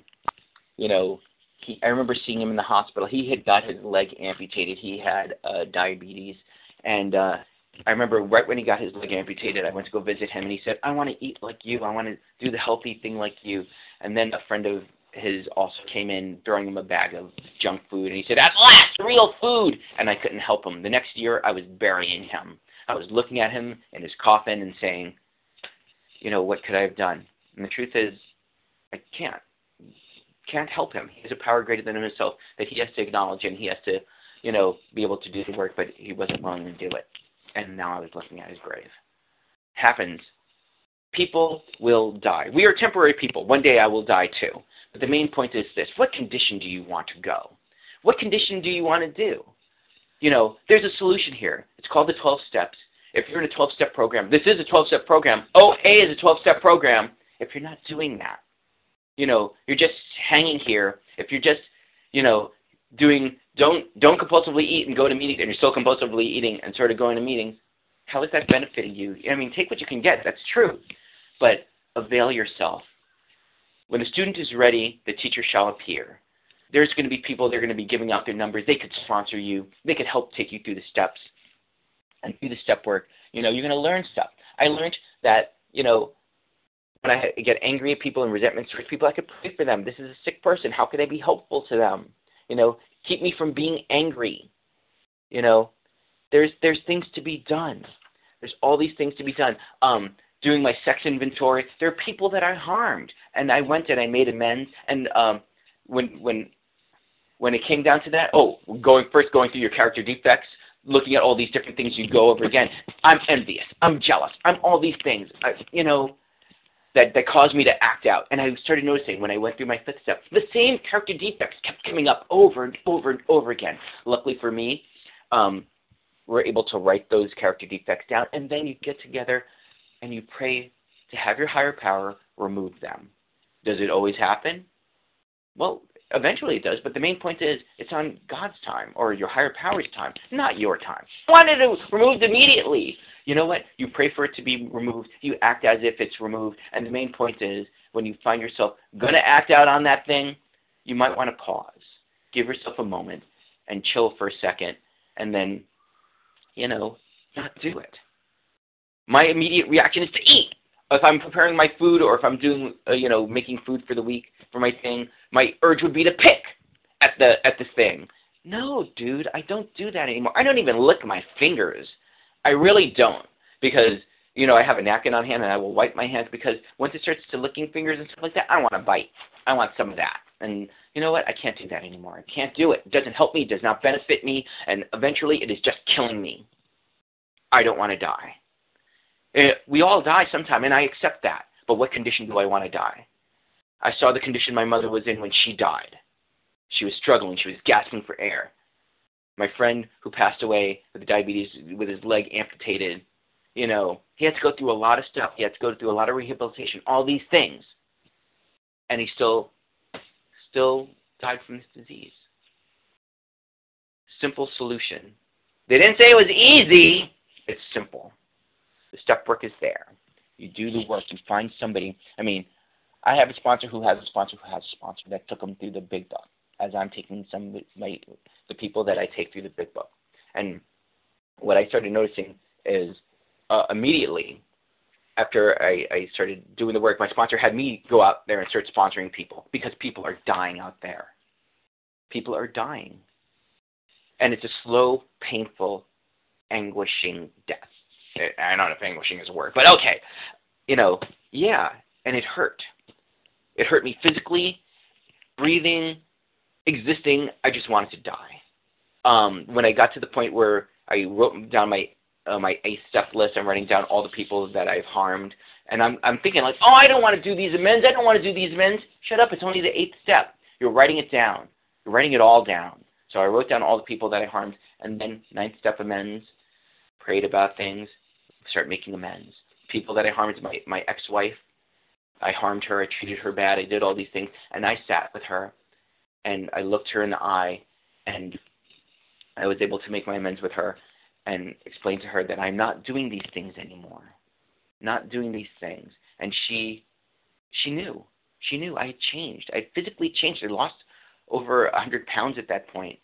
you know, he I remember seeing him in the hospital. He had got his leg amputated. He had uh, diabetes, and uh, I remember right when he got his leg amputated, I went to go visit him, and he said, "I want to eat like you. I want to do the healthy thing like you." And then a friend of his also came in, throwing him a bag of junk food, and he said, "At last, real food!" And I couldn't help him. The next year, I was burying him. I was looking at him in his coffin and saying, "You know, what could I have done?" And the truth is, I can't can't help him. He has a power greater than himself that he has to acknowledge and he has to, you know, be able to do the work, but he wasn't willing to do it. And now I was looking at his grave. Happens. People will die. We are temporary people. One day I will die too. But the main point is this what condition do you want to go? What condition do you want to do? You know, there's a solution here. It's called the 12 steps. If you're in a 12 step program, this is a 12 step program. OA is a 12 step program. If you're not doing that, you know, you're just hanging here, if you're just, you know, doing don't don't compulsively eat and go to meetings and you're still compulsively eating and sort of going to meetings, how is that benefiting you? I mean, take what you can get. That's true, but avail yourself. When the student is ready, the teacher shall appear. There's going to be people. They're going to be giving out their numbers. They could sponsor you. They could help take you through the steps and do the step work. You know, you're going to learn stuff. I learned that you know when I get angry at people and resentment towards people, I could pray for them. This is a sick person. How can I be helpful to them? You know, keep me from being angry. You know, there's there's things to be done. There's all these things to be done. Um, doing my sex inventory. There are people that I harmed, and I went and I made amends. And um, when when when it came down to that, oh, going first going through your character defects, looking at all these different things you go over again. I'm envious. I'm jealous. I'm all these things. I, you know, that, that caused me to act out. And I started noticing when I went through my fifth step, the same character defects kept coming up over and over and over again. Luckily for me, um, we're able to write those character defects down, and then you get together and you pray to have your higher power remove them. Does it always happen? Well, eventually it does, but the main point is it's on God's time or your higher power's time, not your time. Wanted it removed immediately you know what? You pray for it to be removed. You act as if it's removed. And the main point is when you find yourself going to act out on that thing, you might want to pause. Give yourself a moment and chill for a second and then, you know, not do it. My immediate reaction is to eat. If I'm preparing my food or if I'm doing, uh, you know, making food for the week for my thing, my urge would be to pick at the at the thing. No, dude, I don't do that anymore. I don't even lick my fingers I really don't because you know I have a napkin on hand and I will wipe my hands because once it starts to licking fingers and stuff like that, I want to bite. I want some of that. And you know what? I can't do that anymore. I can't do it. It doesn't help me. It does not benefit me. And eventually, it is just killing me. I don't want to die. It, eh, we all die sometime, and I accept that. But what condition do I want to die? I saw the condition my mother was in when she died. She was struggling. She was gasping for air my friend who passed away with diabetes with his leg amputated, you know, he had to go through a lot of stuff. He had to go through a lot of rehabilitation, all these things. And he still still died from this disease. Simple solution. They didn't say it was easy. It's simple. The step work is there. You do the work. You find somebody. I mean, I have a sponsor who has a sponsor who has a sponsor that took them through the big book as I'm taking some of my the people that I take through the big book. And what I started noticing is uh, immediately after I, I started doing the work, my sponsor had me go out there and start sponsoring people because people are dying out there. People are dying. And it's a slow, painful, anguishing death. I don't know if anguishing is a word, but okay. You know, yeah, and it hurt. It hurt me physically, breathing, existing, I just wanted to die. Um, when I got to the point where I wrote down my uh, my eighth step list, I'm writing down all the people that I've harmed, and I'm I'm thinking like, oh, I don't want to do these amends. I don't want to do these amends. Shut up! It's only the eighth step. You're writing it down. You're writing it all down. So I wrote down all the people that I harmed, and then ninth step amends. Prayed about things. Start making amends. People that I harmed, my my ex-wife. I harmed her. I treated her bad. I did all these things, and I sat with her and I looked her in the eye, and I was able to make my amends with her and explain to her that I'm not doing these things anymore, not doing these things. And she, she knew, she knew I had changed. I physically changed. I lost over a hundred pounds at that point.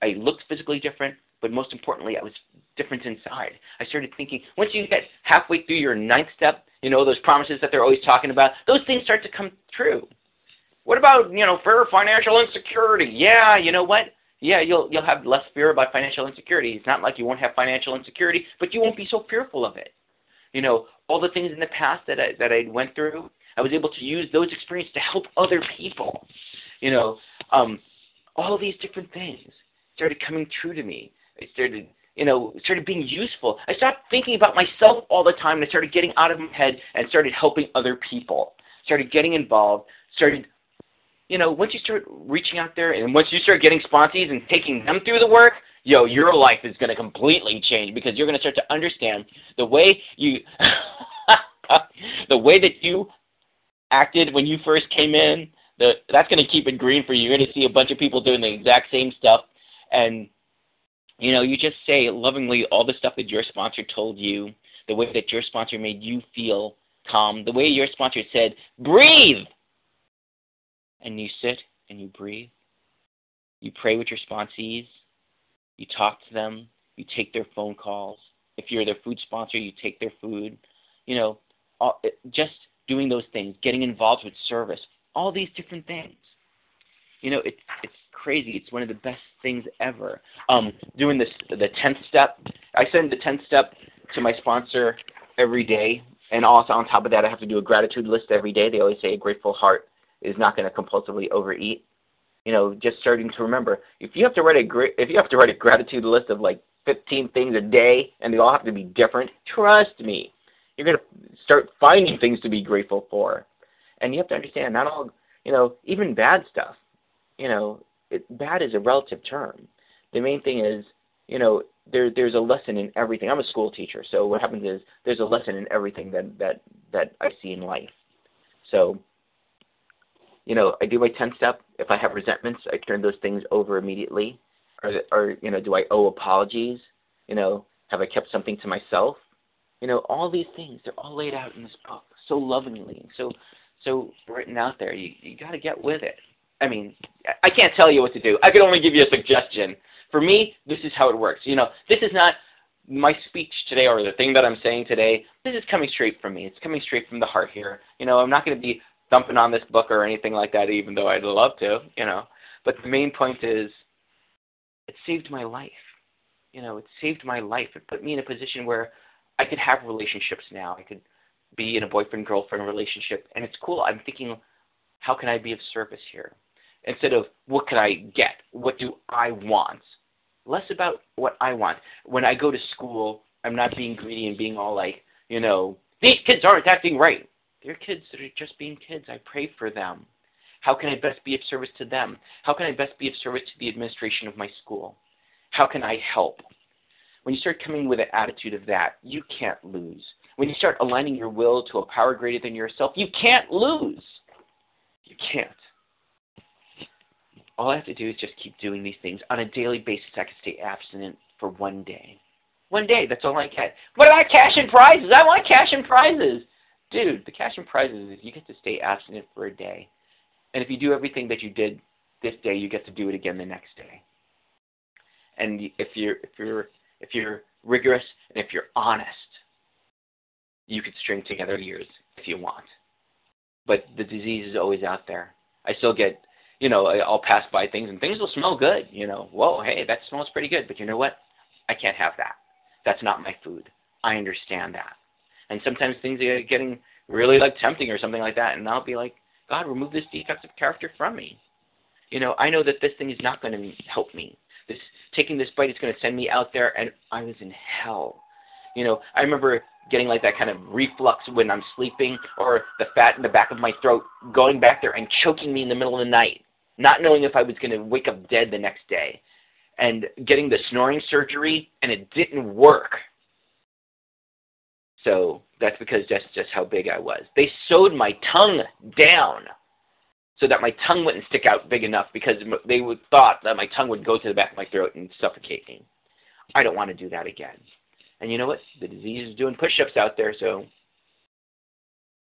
I looked physically different, but most importantly, I was different inside. I started thinking once you get halfway through your ninth step, you know those promises that they're always talking about. Those things start to come true. What about, you know, fear of financial insecurity? Yeah, you know what? Yeah, you'll you'll have less fear about financial insecurity. It's not like you won't have financial insecurity, but you won't be so fearful of it. You know, all the things in the past that I that I went through, I was able to use those experiences to help other people. You know, um, all these different things started coming true to me. I started, you know, started being useful. I stopped thinking about myself all the time, and I started getting out of my head and started helping other people. Started getting involved. Started you know, once you start reaching out there and once you start getting sponsees and taking them through the work, yo, your life is going to completely change because you're going to start to understand the way you, *laughs* the way that you acted when you first came in, the, that's going to keep it green for you. You're going to see a bunch of people doing the exact same stuff, and you know, you just say lovingly all the stuff that your sponsor told you, the way that your sponsor made you feel calm, the way your sponsor said, breathe, and you sit and you breathe. You pray with your sponsees. You talk to them. You take their phone calls. If you're their food sponsor, you take their food. You know, all, just doing those things, getting involved with service, all these different things. You know, it's it's crazy. It's one of the best things ever. Um, doing this the tenth step. I send the tenth step to my sponsor every day, and also on top of that, I have to do a gratitude list every day. They always say a grateful heart is not going to compulsively overeat. You know, just starting to remember if you have to write a gra- if you have to write a gratitude list of like 15 things a day, and they all have to be different. Trust me, you're going to start finding things to be grateful for. And you have to understand, not all, you know, even bad stuff, you know, it, bad is a relative term. The main thing is, you know, there there's a lesson in everything. I'm a school teacher, so what happens is there's a lesson in everything that that that I see in life. So, you know, I do my 10 step. If I have resentments, I turn those things over immediately. Or, or you know, do I owe apologies? You know, have I kept something to myself? You know, all these things, they're all laid out in this book so lovingly, so so written out there. You you got to get with it. I mean, I can't tell you what to do. I can only give you a suggestion. For me, this is how it works. You know, this is not my speech today or the thing that I'm saying today. This is coming straight from me. It's coming straight from the heart here. You know, I'm not going to be thumping on this book or anything like that, even though I'd love to. You know, but the main point is, it saved my life. You know, it saved my life. It put me in a position where I could have relationships now. I could be in a boyfriend girlfriend relationship, and it's cool. I'm thinking, how can I be of service here? Instead of what can I get? What do I want? Less about what I want. When I go to school, I'm not being greedy and being all like, you know, these kids aren't acting right. They're kids that are just being kids. I pray for them. How can I best be of service to them? How can I best be of service to the administration of my school? How can I help? When you start coming with an attitude of that, you can't lose. When you start aligning your will to a power greater than yourself, you can't lose. You can't. All I have to do is just keep doing these things. On a daily basis, I can stay abstinent for one day. One day, that's all I get. What about cash and prizes? I want cash and prizes. Dude, the cash and prizes is you get to stay abstinent for a day. And if you do everything that you did this day, you get to do it again the next day. And if you're if you're if you're rigorous and if you're honest, you could string together years if you want. But the disease is always out there. I still get, you know, I'll pass by things and things will smell good. You know, whoa, hey, that smells pretty good. But you know what? I can't have that. That's not my food. I understand that. And sometimes things are getting really like tempting or something like that, and I'll be like, God, remove this defective character from me. You know, I know that this thing is not going to help me this taking this bite is going to send me out there, and I was in hell. You know, I remember getting like that kind of reflux when I'm sleeping, or the fat in the back of my throat going back there and choking me in the middle of the night, not knowing if I was going to wake up dead the next day, and getting the snoring surgery, and it didn't work. So that's because that's just how big I was. They sewed my tongue down so that my tongue wouldn't stick out big enough because they would thought that my tongue would go to the back of my throat and suffocate me. I don't want to do that again. And you know what? The disease is doing push-ups out there, so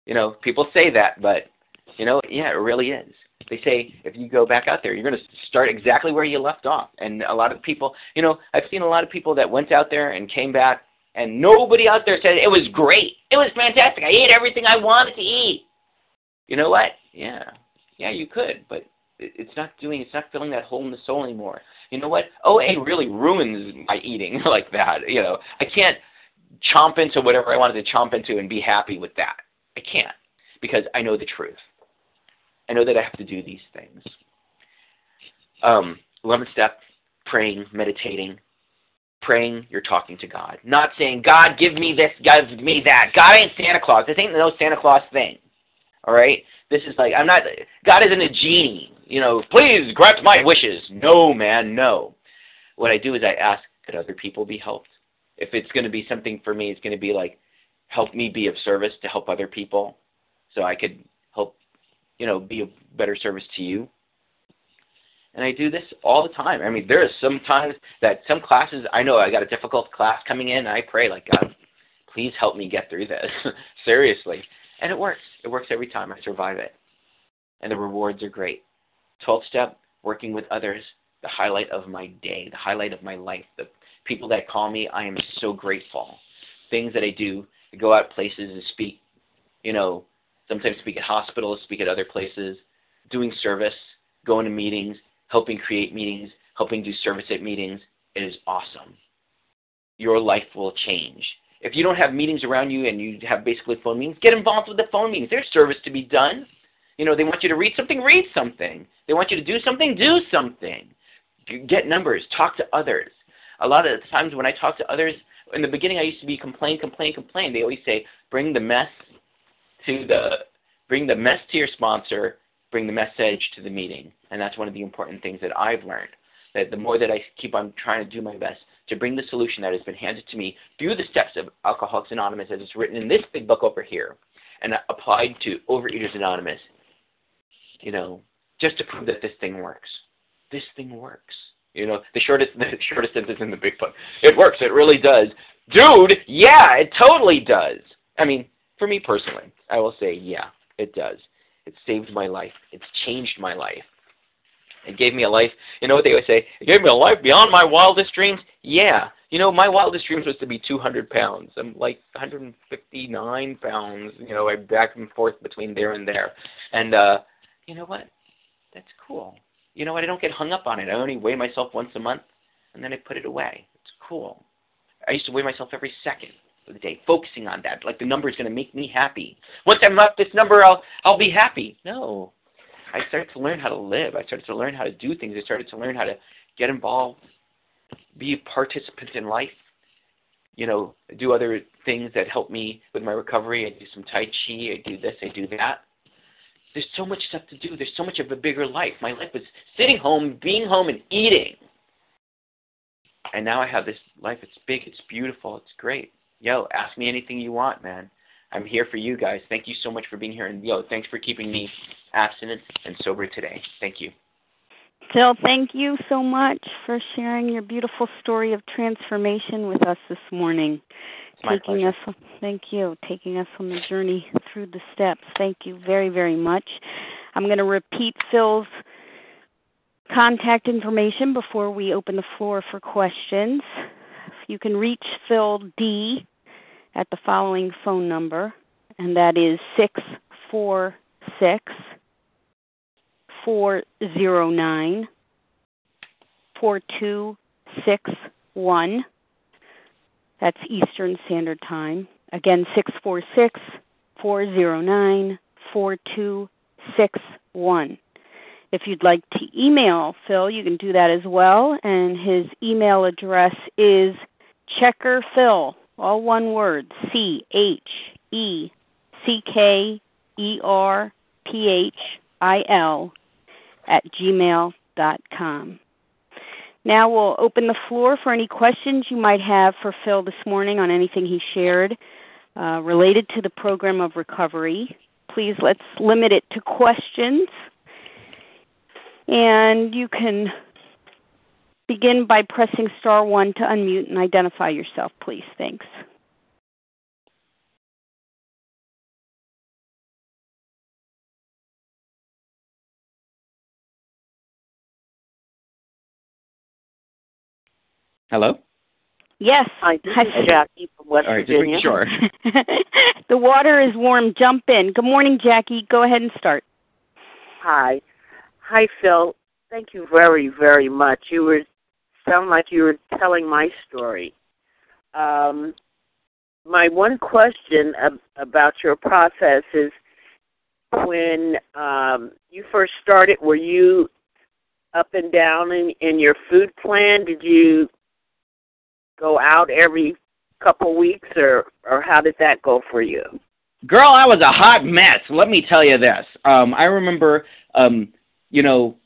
you know people say that, but you know, yeah, it really is. They say if you go back out there, you're going to start exactly where you left off. And a lot of people, you know, I've seen a lot of people that went out there and came back, and nobody out there said it was great. It was fantastic. I ate everything I wanted to eat. You know what? Yeah, yeah, you could, but it's not doing, it's not filling that hole in the soul anymore. You know what? OA really ruins my eating *laughs* like that. You know, I can't chomp into whatever I wanted to chomp into and be happy with that. I can't because I know the truth. I know that I have to do these things. Um, 11th step, praying, meditating. Praying, you're talking to God. Not saying, God, give me this, give me that. God ain't Santa Claus. This ain't no Santa Claus thing. All right? This is like I'm not God isn't a genie. You know, please grant my wishes. No, man, no. What I do is I ask, could other people be helped? If it's going to be something for me, it's going to be like help me be of service to help other people, so I could help, you know, be a better service to you. And I do this all the time. I mean, there are some times that some classes I know I got a difficult class coming in, and I pray like God, please help me get through this. *laughs* Seriously. And it works. It works every time. I survive it. And the rewards are great. 12 step, working with others, the highlight of my day, the highlight of my life. The people that call me, I am so grateful. Things that I do, I go out places to speak, you know, sometimes speak at hospitals, speak at other places, doing service, going to meetings, helping create meetings, helping do service at meetings. It is awesome. Your life will change. If you don't have meetings around you and you have basically phone meetings, get involved with the phone meetings. There's service to be done. You know, they want you to read something, read something. They want you to do something, do something. Get numbers, talk to others. A lot of the times when I talk to others, in the beginning I used to be complain, complain, complain. They always say, bring the mess to the bring the mess to your sponsor, bring the message to the meeting. And that's one of the important things that I've learned. That the more that I keep on trying to do my best to bring the solution that has been handed to me through the steps of Alcoholics Anonymous as it's written in this big book over here and applied to Overeaters Anonymous, you know, just to prove that this thing works. This thing works. You know, the shortest the shortest sentence in the big book. It works. It really does. Dude, yeah, it totally does. I mean, for me personally, I will say, yeah, it does. It saved my life. It's changed my life. It gave me a life. You know what they always say? It gave me a life beyond my wildest dreams. Yeah. You know, my wildest dreams was to be 200 pounds. I'm like 159 pounds. You know, I'm back and forth between there and there. And uh, you know what? That's cool. You know what? I don't get hung up on it. I only weigh myself once a month, and then I put it away. It's cool. I used to weigh myself every second the day, focusing on that. Like the number is going to make me happy. Once I'm up this number, I'll I'll be happy. No, I started to learn how to live. I started to learn how to do things. I started to learn how to get involved, be a participant in life. You know, do other things that help me with my recovery. I do some Tai Chi. I do this. I do that. There's so much stuff to do. There's so much of a bigger life. My life was sitting home, being home, and eating. And now I have this life. It's big. It's beautiful. It's great. Yo, ask me anything you want, man. I'm here for you guys. Thank you so much for being here. And yo, thanks for keeping me abstinent and sober today. Thank you. Phil, thank you so much for sharing your beautiful story of transformation with us this morning. Taking pleasure. us thank you, taking us on the journey through the steps. Thank you very, very much. I'm going to repeat Phil's contact information before we open the floor for questions. You can reach Phil D at the following phone number, and that is six four six four zero nine four two six one. That's Eastern Standard Time. Again, six four six four zero nine four two six one. If you'd like to email Phil, you can do that as well, and his email address is checkerphil, all one word, C H E C K E R P H I L at gmail dot com. Now we'll open the floor for any questions you might have for Phil this morning on anything he shared uh, related to the program of recovery. Please let's limit it to questions. And you can begin by pressing star one to unmute and identify yourself, please. Thanks. Hello. Yes. Hi, this Hi. is Jackie from West All right, just Virginia. making sure. *laughs* the water is warm. Jump in. Good morning, Jackie. Go ahead and start. Hi. Hi, Phil. Thank you very, very much. You were sound like you were telling my story. Um, my one question ab- about your process is when um, you first started, were you up and down in, in your food plan? Did you go out every couple weeks, or or how did that go for you? Girl, I was a hot mess. Let me tell you this. Um, I remember, um, you know,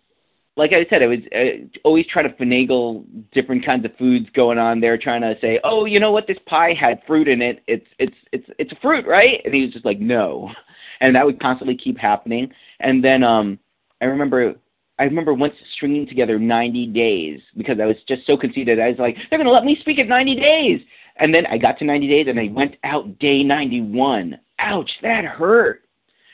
like I said, I was uh, always trying to finagle different kinds of foods going on there, trying to say, oh, you know what, this pie had fruit in it. It's it's it's it's a fruit, right? And he was just like, no, *laughs* and that would constantly keep happening. And then um, I remember I remember once stringing together 90 days because I was just so conceited. I was like, they're going to let me speak at 90 days. And then I got to 90 days and I went out day 91. Ouch, that hurt.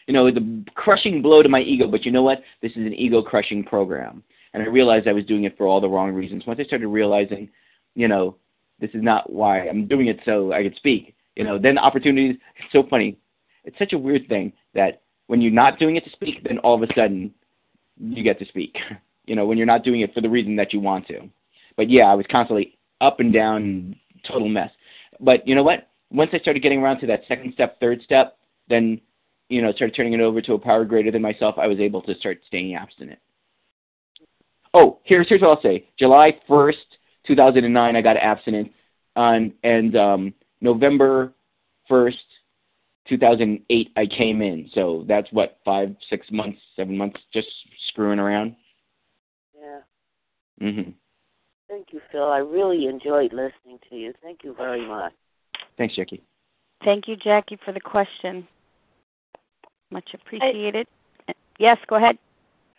You know, the crushing blow to my ego. But you know what? This is an ego crushing program. And I realized I was doing it for all the wrong reasons. Once I started realizing, you know, this is not why I'm doing it so I could speak. You know, then opportunities. It's so funny. It's such a weird thing that when you're not doing it to speak, then all of a sudden you get to speak. *laughs* You know, when you're not doing it for the reason that you want to. But yeah, I was constantly up and down, total mess. But you know what? Once I started getting around to that second step, third step, then you know, started turning it over to a power greater than myself, I was able to start staying abstinent. Oh, here's here's what I'll say. July first, two thousand and nine, I got abstinent, on and um, November first, 2008 I came in. So that's what five, six months, seven months, just screwing around. Yeah. Mhm. Thank you, Phil. I really enjoyed listening to you. Thank you very much. Thanks, Jackie. Thank you, Jackie, for the question. Much appreciated. Yes, go ahead.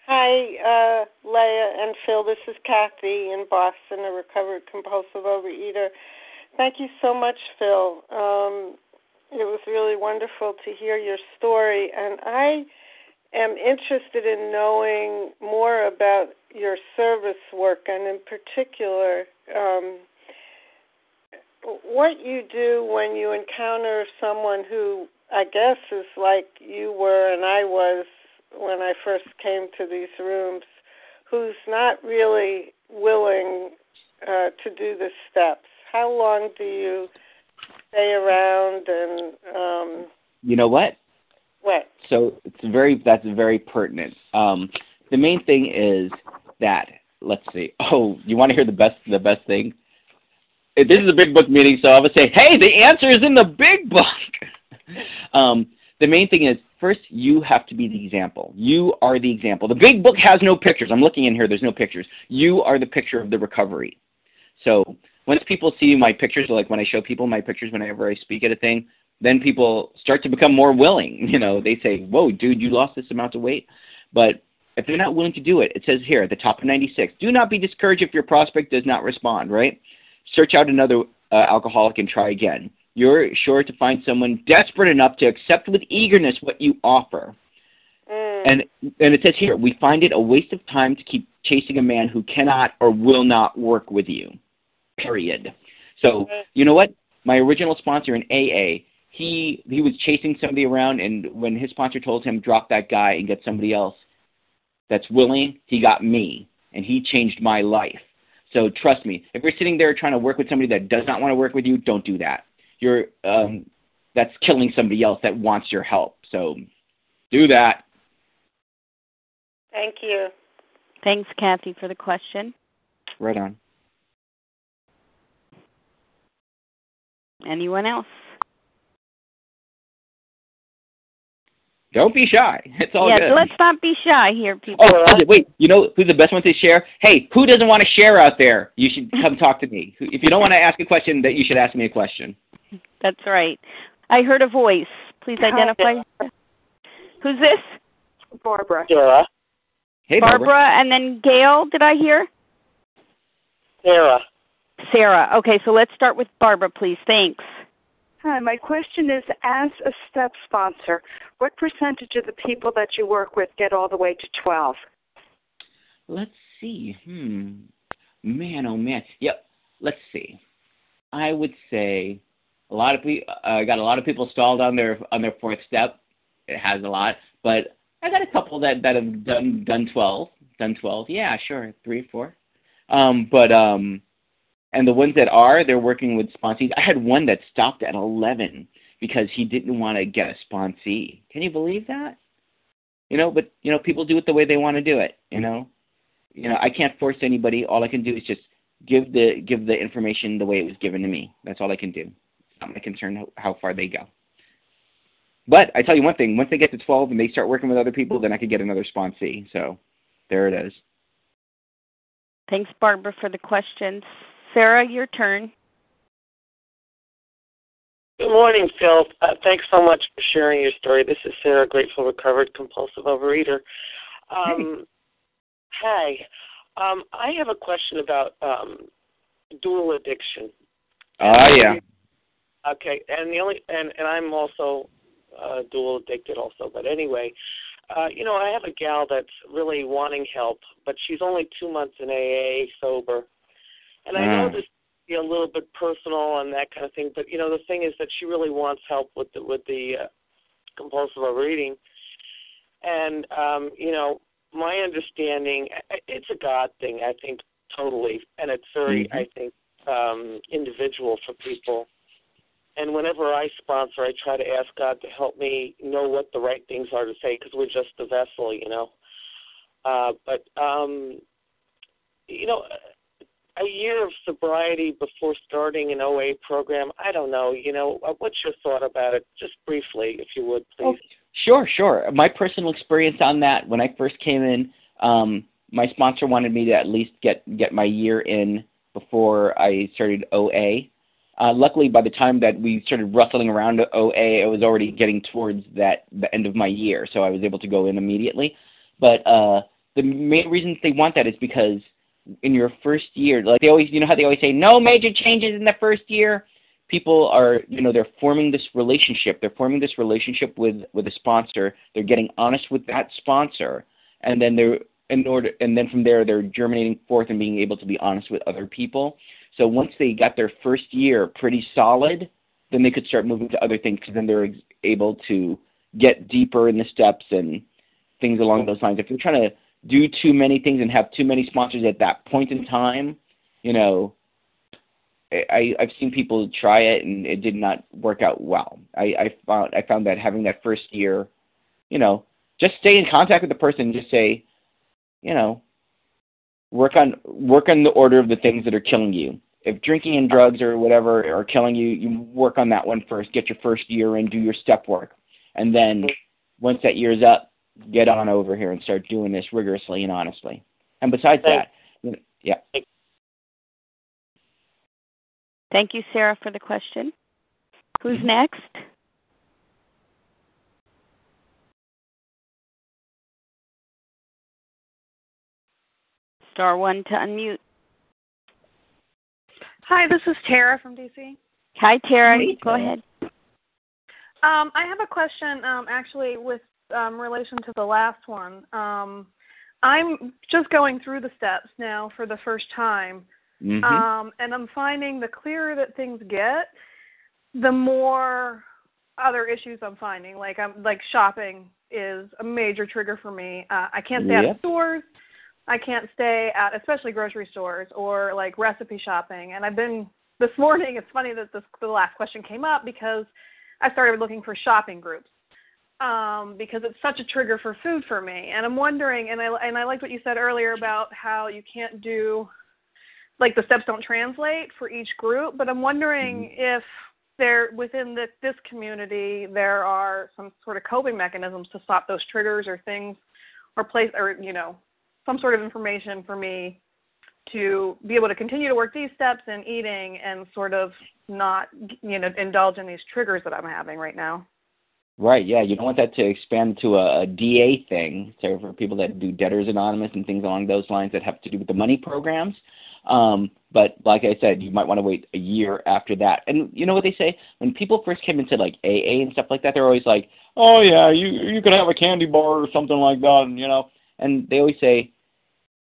Hi, uh, Leah and Phil. This is Kathy in Boston, a recovered compulsive overeater. Thank you so much, Phil. Um, it was really wonderful to hear your story, and I am interested in knowing more about your service work, and in particular, um, what you do when you encounter someone who I guess is like you were and I was when I first came to these rooms, who's not really willing uh, to do the steps. How long do you stay around and um You know what? what? So it's very that's very pertinent. Um, the main thing is that let's see. *laughs* Oh, you want to hear the best the best thing? This is a big book meeting, so I would say, hey, the answer is in the big book. *laughs* um, the main thing is first you have to be the example. You are the example. The big book has no pictures. I'm looking in here. There's no pictures. You are the picture of the recovery. So once people see my pictures, like when I show people my pictures whenever I speak at a thing, then people start to become more willing. *laughs* You know, they say, "Whoa, dude, you lost this amount of weight," but if they're not willing to do it, it says here at the top of 96, do not be discouraged if your prospect does not respond, right? Search out another uh, alcoholic and try again. You're sure to find someone desperate enough to accept with eagerness what you offer. Mm. And and it says here, we find it a waste of time to keep chasing a man who cannot or will not work with you. Period. So you know what? My original sponsor in AA, he he was chasing somebody around, and when his sponsor told him drop that guy and get somebody else that's willing, he got me, and he changed my life. So trust me, if you're sitting there trying to work with somebody that does not want to work with you, don't do that. You're um, that's killing somebody else that wants your help. So do that. Thank you. Thanks, Kathy, for the question. Right on. Anyone else? Don't be shy. *laughs* It's all yeah, good. let's not be shy here, people. Oh, is wait. You know who's the best one to share? Hey, who doesn't want to share out there? You should come talk to me. If you don't want to ask a question, that you should ask me a question. That's right. I heard a voice. Please identify. Who's this? Barbara. Sarah. Hey, Barbara, Barbara. and then Gail, did I hear? Sarah. Sarah. Okay, so let's start with Barbara, please. Thanks. Hi, my question is as a STEP sponsor, what percentage of the people that you work with get all the way to 12? Let's see. Hmm. Man, oh man. Yep. Let's see. I would say a lot of people. I got a lot of people stalled on their on their fourth step. It has a lot, but I got a couple that that have done done twelve. Done twelve. Yeah, sure, three, four. Um, but um, and the ones that are, they're working with sponsees. I had one that stopped at eleven because he didn't want to get a sponsee. Can you believe that? You know, but you know, people do it the way they want to do it. You know, you know, I can't force anybody. All I can do is just give the give the information the way it was given to me. That's all I can do. It's not my concern how, how far they go. But I tell you one thing: once they get to 12 and they start working with other people, then I could get another sponsee. So there it is. Thanks, Barbara, for the questions. Sarah, your turn. Good morning, Phil. Uh, thanks so much for sharing your story. This is Sarah, grateful recovered compulsive overeater. Um, hi. Um, I have a question about um, dual addiction. Oh, uh, yeah. Okay, and the only and and I'm also uh, dual addicted also. But anyway, uh, you know, I have a gal that's really wanting help, but she's only two months in AA sober, and I know mm. this be a little bit personal and that kind of thing. But you know, the thing is that she really wants help with the with the uh, compulsive overeating, and um, you know, my understanding, it's a God thing. I think totally, and it's very, mm-hmm. I think, um, individual for people. And whenever I sponsor, I try to ask God to help me know what the right things are to say because we're just the vessel, you know. Uh, but um, you know, a year of sobriety before starting an OA program. I don't know. You know, uh, what's your thought about it? Just briefly, if you would, please. Oh, sure, sure. My personal experience on that when I first came in, um, my sponsor wanted me to at least get get my year in before I started OA. Uh, luckily, by the time that we started rustling around OA, I was already getting towards that the end of my year, so I was able to go in immediately. But uh, the main reason they want that is because in your first year, like they always, you know how they always say, no major changes in the first year. People are, you know, they're forming this relationship. They're forming this relationship with with a sponsor. They're getting honest with that sponsor, and then they're in order, and then from there they're germinating forth and being able to be honest with other people. So once they got their first year pretty solid, then they could start moving to other things because then they're able to get deeper in the steps and things along those lines. If you're trying to do too many things and have too many sponsors at that point in time, you know, I, I've seen people try it and it did not work out well. I, I found I found that having that first year, you know, just stay in contact with the person and just say, you know, work on work on the order of the things that are killing you. If drinking and drugs or whatever are killing you, you work on that one first. Get your first year in, do your step work, and then once that year's up, get on over here and start doing this rigorously and honestly. And besides Thanks. that, yeah. Thank you, Sarah, for the question. Who's next? Star one to unmute. Hi, this is Tara from DC. Hi, Tara. Go ahead. Um, I have a question, um, actually, with um, relation to the last one. Um, I'm just going through the steps now for the first time, mm-hmm. um, and I'm finding the clearer that things get, the more other issues I'm finding. Like I'm like shopping is a major trigger for me. Uh, I can't stay yep. at stores. I can't stay at especially grocery stores or like recipe shopping. And I've been this morning. It's funny that this the last question came up because I started looking for shopping groups um, because it's such a trigger for food for me. And I'm wondering, and I and I liked what you said earlier about how you can't do like the steps don't translate for each group. But I'm wondering mm-hmm. if there within the, this community there are some sort of coping mechanisms to stop those triggers or things or place or you know some sort of information for me to be able to continue to work these steps in eating and sort of not you know indulge in these triggers that I'm having right now. Right, yeah. You don't want that to expand to a, a DA thing, so for people that do Debtors Anonymous and things along those lines that have to do with the money programs. Um, but like I said, you might want to wait a year after that. And you know what they say? When people first came into like AA and stuff like that, they're always like, "Oh yeah, you you could have a candy bar or something like that," and you know. And they always say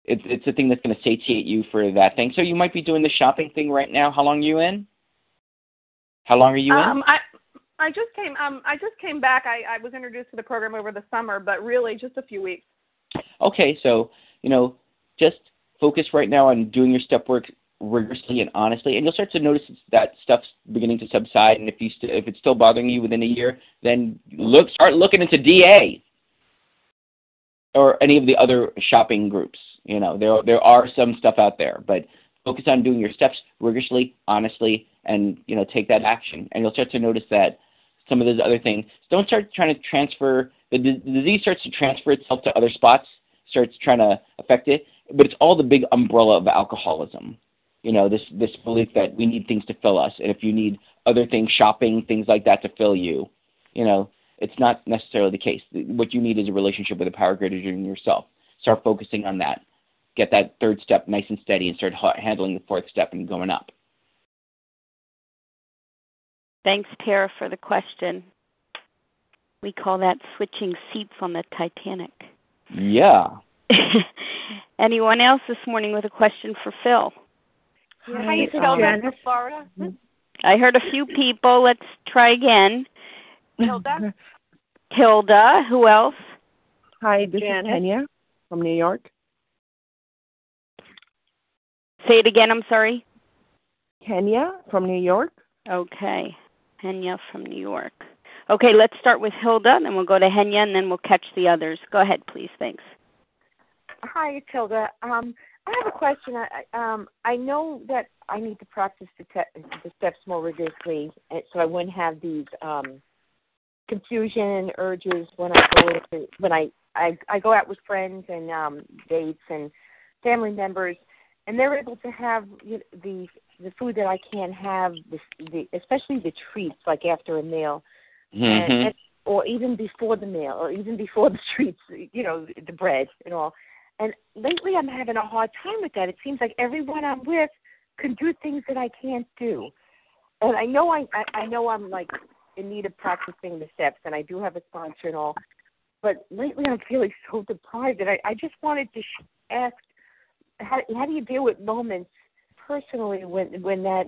it's it's a thing that's going to satiate you for that thing. So you might be doing the shopping thing right now. How long are you in? How long are you um, in? I I just came. Um, I just came back. I, I was introduced to the program over the summer, but really just a few weeks. Okay, so you know, just focus right now on doing your step work rigorously and honestly, and you'll start to notice that stuff's beginning to subside. And if you st- if it's still bothering you within a year, then look start looking into DA or any of the other shopping groups. You know, there there are some stuff out there, but focus on doing your steps rigorously, honestly, and you know take that action, and you'll start to notice that some of those other things. Don't start trying to transfer the, the disease starts to transfer itself to other spots, starts trying to affect it, but it's all the big umbrella of alcoholism. you know this this belief that we need things to fill us and if you need other things shopping things like that to fill you you know it's not necessarily the case. What you need is a relationship with a power greater than yourself. Start focusing on that. Get that third step nice and steady and start handling the fourth step and going up. Thanks tara for the question. We call that switching seats on the titanic. Yeah. *laughs* Anyone else this morning with a question for phil? Hi, it's Hilda from Florida. I heard a few people. Let's try again. Hilda. *laughs* Hilda. Who else? Hi, this Janet. is Kenya from New York. Say it again. I'm sorry. Kenya from New York. Okay. Henya from New York. Okay, let's start with Hilda, then we'll go to Henya, and then we'll catch the others. Go ahead, please. Thanks. Hi, it's Hilda. Um, I have a question. I, I- um, I know that I need to practice the, te- the steps more rigorously, so I wouldn't have these um, confusion and urges when I go into, when I, I I go out with friends and um, dates and family members, and they're able to have you know, the the food that I can't have, the, the especially the treats like after a meal, and, Mhm. and or even before the meal, or even before the *laughs* treats, you know, the bread and all. And lately, I'm having a hard time with that. It seems like everyone I'm with can do things that I can't do, and I know I, I I know I'm like in need of practicing the steps, and I do have a sponsor and all. But lately, I'm feeling *laughs* so deprived, and I I just wanted to ask, how how do you deal with moments personally when when that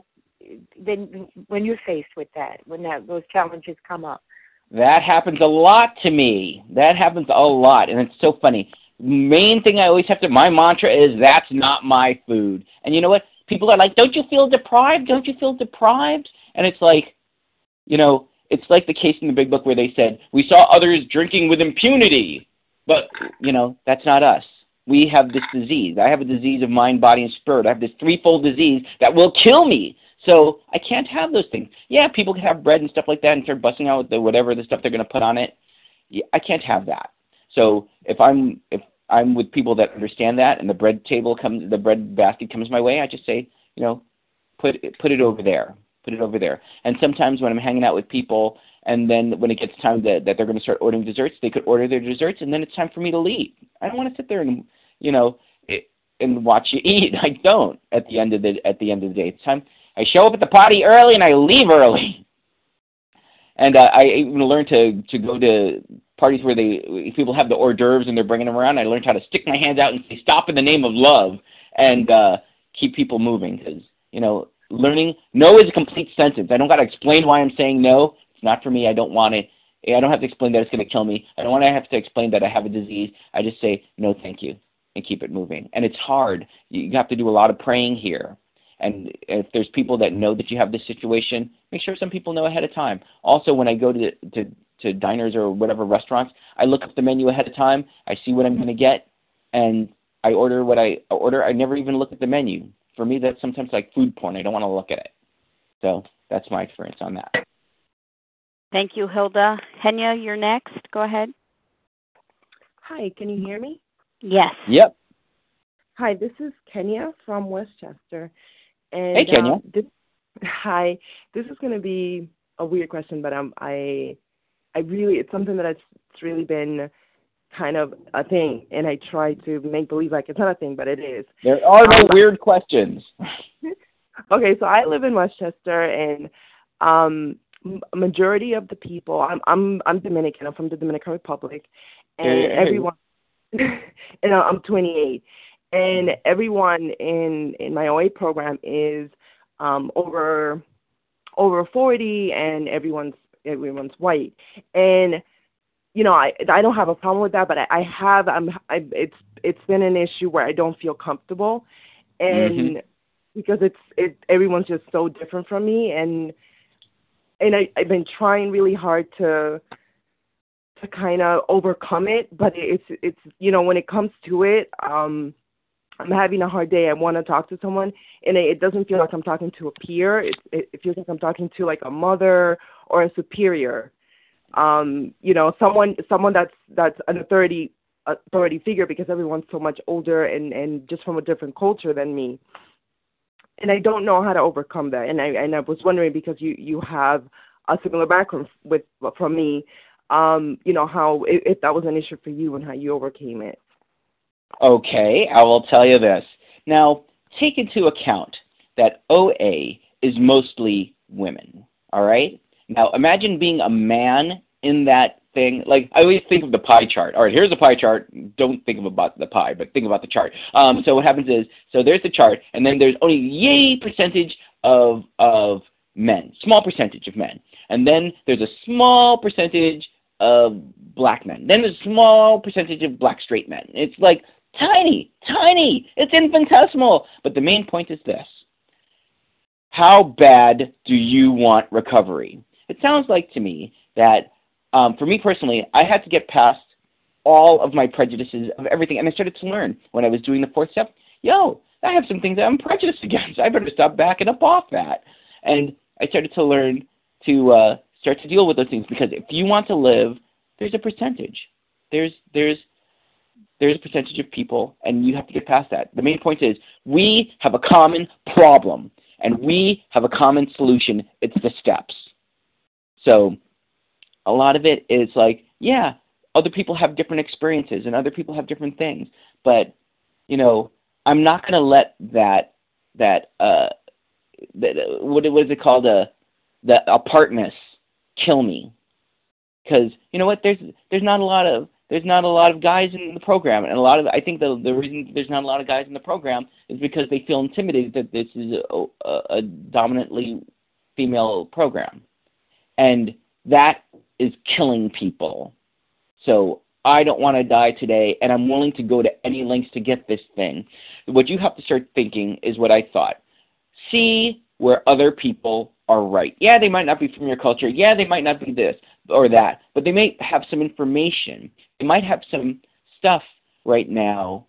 then when you're faced with that when that those challenges come up? That happens a lot to me. That happens a lot, and it's so funny. Main thing I always have to my mantra is that's not my food. And you know what? People are like, "Don't you feel deprived? Don't you feel deprived?" And it's like, you know, it's like the case in the Big Book where they said, "We saw others drinking with impunity." But, you know, that's not us. We have this disease. I have a disease of mind, body, and spirit. I have this threefold disease that will kill me. So I can't have those things. Yeah, people can have bread and stuff like that and start busting out with the whatever the stuff they're going to put on it. Yeah, I can't have that. So if I'm if I'm with people that understand that and the bread table comes the bread basket comes my way, I just say, you know, put it, put it over there. Put it over there. And sometimes when I'm hanging out with people and then when it gets time that, that they're going to start ordering desserts, they could order their desserts and then it's time for me to leave. I don't want to sit there and, you know, and watch you eat. *laughs* I don't at the end of the at the end of the day. It's time I show up at the party early and I leave early. *laughs* And uh, I even learned to to go to parties where they people have the hors d'oeuvres and they're bringing them around. I learned how to stick my hands out and say stop in the name of love and uh, keep people moving because you know learning no is a complete sentence. I don't got to explain why I'm saying no. It's not for me. I don't want it. I don't have to explain that it's going to kill me. I don't want to have to explain that I have a disease. I just say no, thank you, and keep it moving. And it's hard. You have to do a lot of praying here. And if there's people that know that you have this situation, make sure some people know ahead of time. Also, when I go to to, to diners or whatever restaurants, I look up the menu ahead of time. I see what I'm going to get, and I order what I order. I never even look at the menu. For me, that's sometimes like food porn. I don't want to look at it. So that's my experience on that. Thank you, Hilda. Henya, you're next. Go ahead. Hi, can you hear me? Yes. Yep. Hi, this is Kenya from Westchester. And Hey, Kenya. um, this, hi, this is going to be a weird question, but um, I, I really, it's something that it's, it's really been kind of a thing, and I try to make believe like it's not a thing, but it is. There are no Um, weird questions. *laughs* Okay, so I live in Westchester, and um, majority of the people, I'm I'm I'm Dominican. I'm from the Dominican Republic, and Hey, hey. everyone, *laughs* and I'm 28, and everyone in in my OA program is um, over over 40, and everyone's everyone's white, and you know I I don't have a problem with that, but I, I have I'm I, it's it's been an issue where I don't feel comfortable, and Mhm. because it's it everyone's just so different from me and and I, I've been trying really hard to to kind of overcome it, but it's it's you know when it comes to it, um, I'm having a hard day. I want to talk to someone, and it, it doesn't feel like I'm talking to a peer. It, it it feels like I'm talking to like a mother or a superior. Um, you know, someone someone that's that's an authority authority figure because everyone's so much older and and just from a different culture than me and I don't know how to overcome that. And I and I was wondering because you you have a similar background with from me, um, you know how if, if that was an issue for you and how you overcame it. Okay, I will tell you this. Now, take into account that OA is mostly women. All right. Now, imagine being a man in that thing. Like I always think of the pie chart. All right, here's the pie chart. Don't think about the pie, but think about the chart. Um, so what happens is, so there's the chart, and then there's only yay percentage of of men, small percentage of men, and then there's a small percentage of black men. Then there's a small percentage of black straight men. It's like tiny, tiny. It's infinitesimal. But the main point is this. How bad do you want recovery? It sounds like to me that um, for me personally, I had to get past all of my prejudices of everything, and I started to learn when I was doing the fourth step. Yo, I have some things that I'm prejudiced *laughs* against. I better stop backing up off that. And I started to learn to uh, start to deal with those things because if you want to live, there's a percentage. There's there's there's a percentage of people, and you have to get past that. The main point is we have a common problem, and we have a common solution. It's the steps. So a lot of it is like, yeah, other people have different experiences and other people have different things, but you know, I'm not going to let that that uh that what what is it called? A uh, the apartness kill me. Because you know what? There's there's not a lot of there's not a lot of guys in the program. And a lot of I think the the reason there's not a lot of guys in the program is because they feel intimidated that this is a, a, a dominantly female program and that is killing people. So I don't want to die today, and I'm willing to go to any lengths to get this thing. What you have to start thinking is what I thought. See where other people are right. Yeah, they might not be from your culture. Yeah, they might not be this or that, but they may have some information. They might have some stuff right now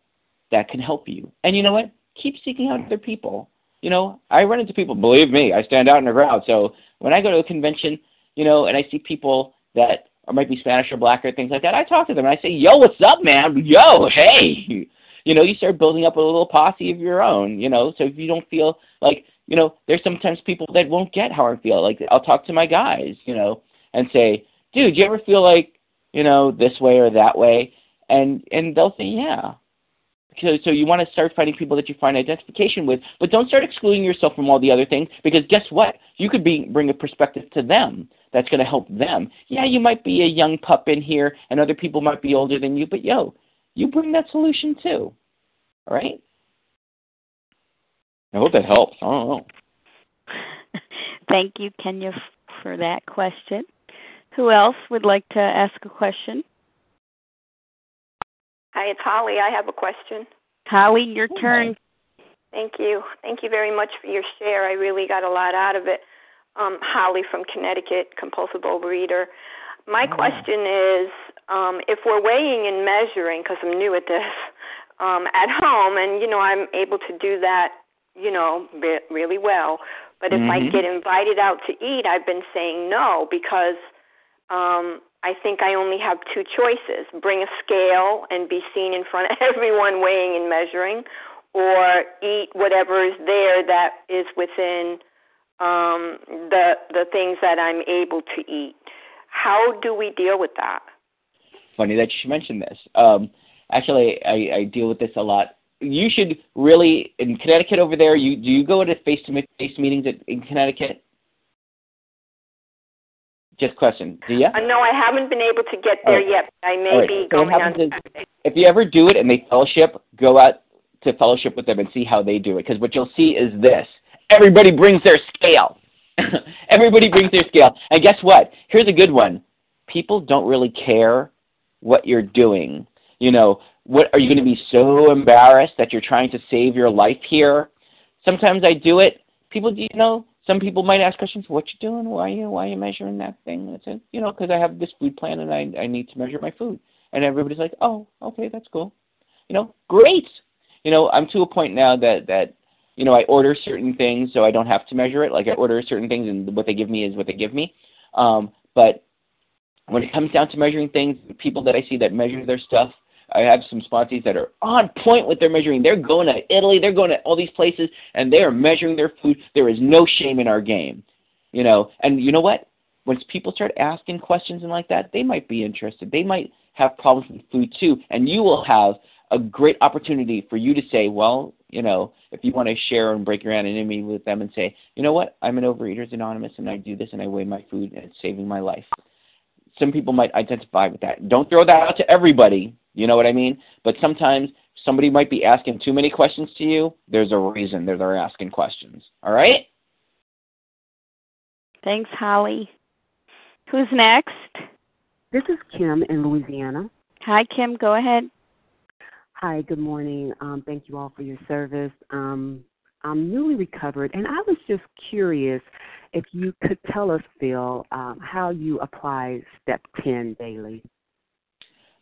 that can help you. And you know what? Keep seeking out other people. You know, I run into people, believe me, I stand out in the crowd. So when I go to a convention, you know, and I see people that might be Spanish or black or things like that, I talk to them and I say, "Yo, what's up, man? Yo, hey." You know, you start building up a little posse of your own. You know, so if you don't feel like, you know, there's sometimes people that won't get how I feel. Like I'll talk to my guys, you know, and say, "Dude, do you ever feel like, you know, this way or that way?" And and they'll say, "Yeah." So, so you want to start finding people that you find identification with, but don't start excluding yourself from all the other things because guess what? You could be bring a perspective to them that's going to help them. Yeah, you might be a young pup in here, and other people might be older than you, but yo, you bring that solution too. All right? I hope that helps. I don't know. *laughs* Thank you, Kenya, for that question. Who else would like to ask a question? Hi, it's Holly. I have a question. Holly, your turn. Thank you. Thank you very much for your share. I really got a lot out of it um, Holly from Connecticut, compulsive overeater. My oh. question is um, if we're weighing and measuring, because I'm new at this, *laughs* um, at home, and you know I'm able to do that, you know, re- really well. But if mm-hmm. I get invited out to eat, I've been saying no because um, I think I only have two choices: bring a scale and be seen in front of *laughs* everyone weighing and measuring, or eat whatever is there that is within um, the the things that I'm able to eat. How do we deal with that? Funny that you mentioned this. Um, actually, I, I deal with this a lot. You should really in Connecticut over there. You do you go to face to face meetings at, in Connecticut? Just question. Do you? Uh, no, I haven't been able to get there oh. yet. I may right. be so going on. Is, if you ever do it and they fellowship, go out to fellowship with them and see how they do it. Because what you'll see is this: everybody brings their scale. *laughs* everybody brings their scale. And guess what? Here's a good one. People don't really care what you're doing. You know, what are you going to be so embarrassed that you're trying to save your life here? Sometimes I do it. People, you know, some people might ask questions. What you doing? Why are you why are you measuring that thing? I said, you know, because I have this food plan and I I need to measure my food. And everybody's like, oh, okay, that's cool. You know, great. You know, I'm to a point now that that you know, I order certain things so I don't have to measure it. Like I order certain things and what they give me is what they give me. Um, but when it comes down to measuring things, people that I see that measure their stuff I have some sponsees that are on point with their measuring. They're going to Italy, they're going to all these places, and they are measuring their food. There is no shame in our game, you know. And you know what? Once people start asking questions and like that, they might be interested. They might have problems with food too, and you will have a great opportunity for you to say, well, you know, if you want to share and break your anonymity with them and say, you know what, I'm an Overeaters Anonymous and I do this and I weigh my food and it's saving my life. Some people might identify with that. Don't throw that out to everybody, you know what I mean? But sometimes somebody might be asking too many questions to you. There's a reason they're, they're asking questions. All right? Thanks, Holly. Who's next? This is Kim in Louisiana. Hi, Kim. Go ahead. Hi, good morning. Um, thank you all for your service. Um, I'm newly recovered, and I was just curious if you could tell us, Phil, um, how you apply step 10 daily.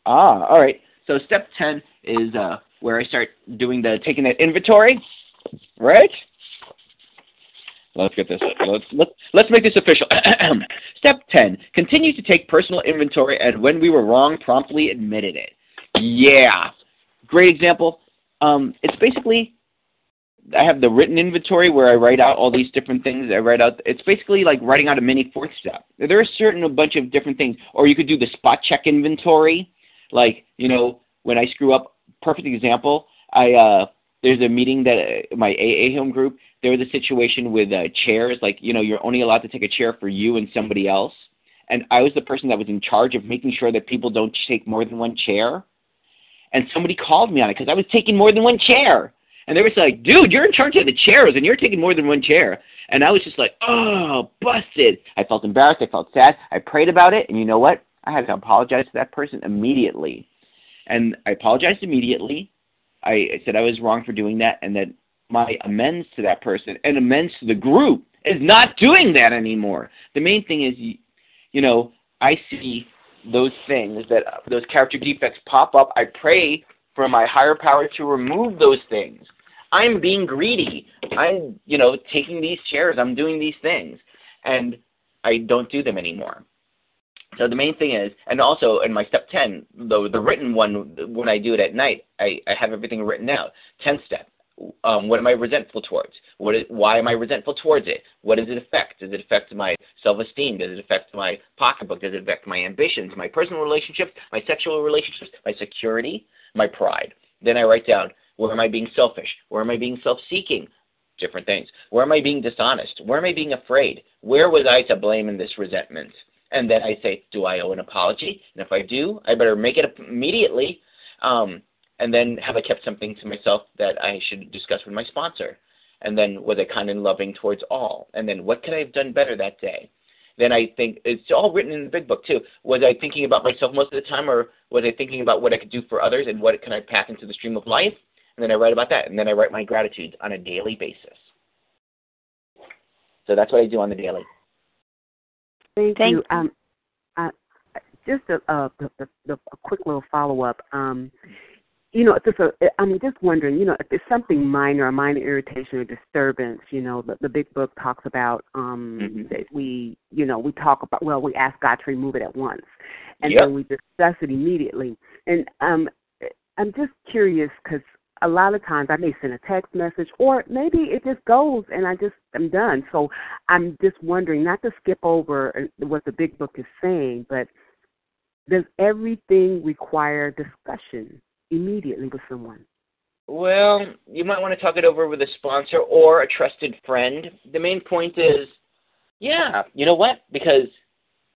Ah, all right. So step 10 is uh, where I start doing the taking that inventory, right? Let's get this. Let's let's, let's make this official. *clears throat* step 10: continue to take personal inventory, and when we were wrong, promptly admitted it. Yeah, great example. Um, it's basically I have the written inventory where I write out all these different things. I write out. It's basically like writing out a mini fourth step. There are certain a bunch of different things, or you could do the spot check inventory. Like you know, when I screw up. Perfect example. I uh, there's a meeting that uh, my AA home group. There was a situation with uh, chairs. Like you know, you're only allowed to take a chair for you and somebody else. And I was the person that was in charge of making sure that people don't take more than one chair and somebody called me on it because I was taking more than one chair. And they were like, dude, you're in charge of the chairs and you're taking more than one chair. And I was just like, oh, busted. I felt embarrassed. I felt sad. I prayed about it. And you know what? I had to apologize to that person immediately. And I apologized immediately. I, I said I was wrong for doing that and that my amends to that person and amends to the group is not doing that anymore. The main thing is, you know, I see those things that those character defects pop up, I pray for my higher power to remove those things. I'm being greedy. I'm, you know, taking these chairs. I'm doing these things, and I don't do them anymore. So the main thing is, and also in my step 10, the, the written one, when I do it at night, I, I have everything written out. 10 step, um, what am I resentful towards? What is, why am I resentful towards it? What does it affect? Does it affect my self-esteem? Does it affect my pocketbook? Does it affect my ambitions, my personal relationships, my sexual relationships, my security, my pride? Then I write down, where am I being selfish? Where am I being self-seeking? Different things. Where am I being dishonest? Where am I being afraid? Where was I to blame in this resentment? And then I say, do I owe an apology? And if I do, I better make it immediately. Um, and then have I kept something to myself that I should discuss with my sponsor? And then was I kind and loving towards all? And then what could I have done better that day? Then I think it's all written in the big book too. Was I thinking about myself most of the time, or was I thinking about what I could do for others and what can I pass into the stream of life? And then I write about that, and then I write my gratitudes on a daily basis. So that's what I do on the daily. Thank, Thank you. Um, uh, just a, a, a, a quick little follow up. Um, you know, just a, I'm just wondering, you know, if it's something minor, a minor irritation or disturbance, you know, the, the big book talks about um mm-hmm. that we, you know, we talk about, well, we ask God to remove it at once, and yep. then we discuss it immediately. And um, I'm just curious because a lot of times I may send a text message, or maybe it just goes and I just am done. So I'm just wondering, not to skip over what the big book is saying, but does everything require discussion? Immediately with someone? Well, you might want to talk it over with a sponsor or a trusted friend. The main point is, yeah, you know what? Because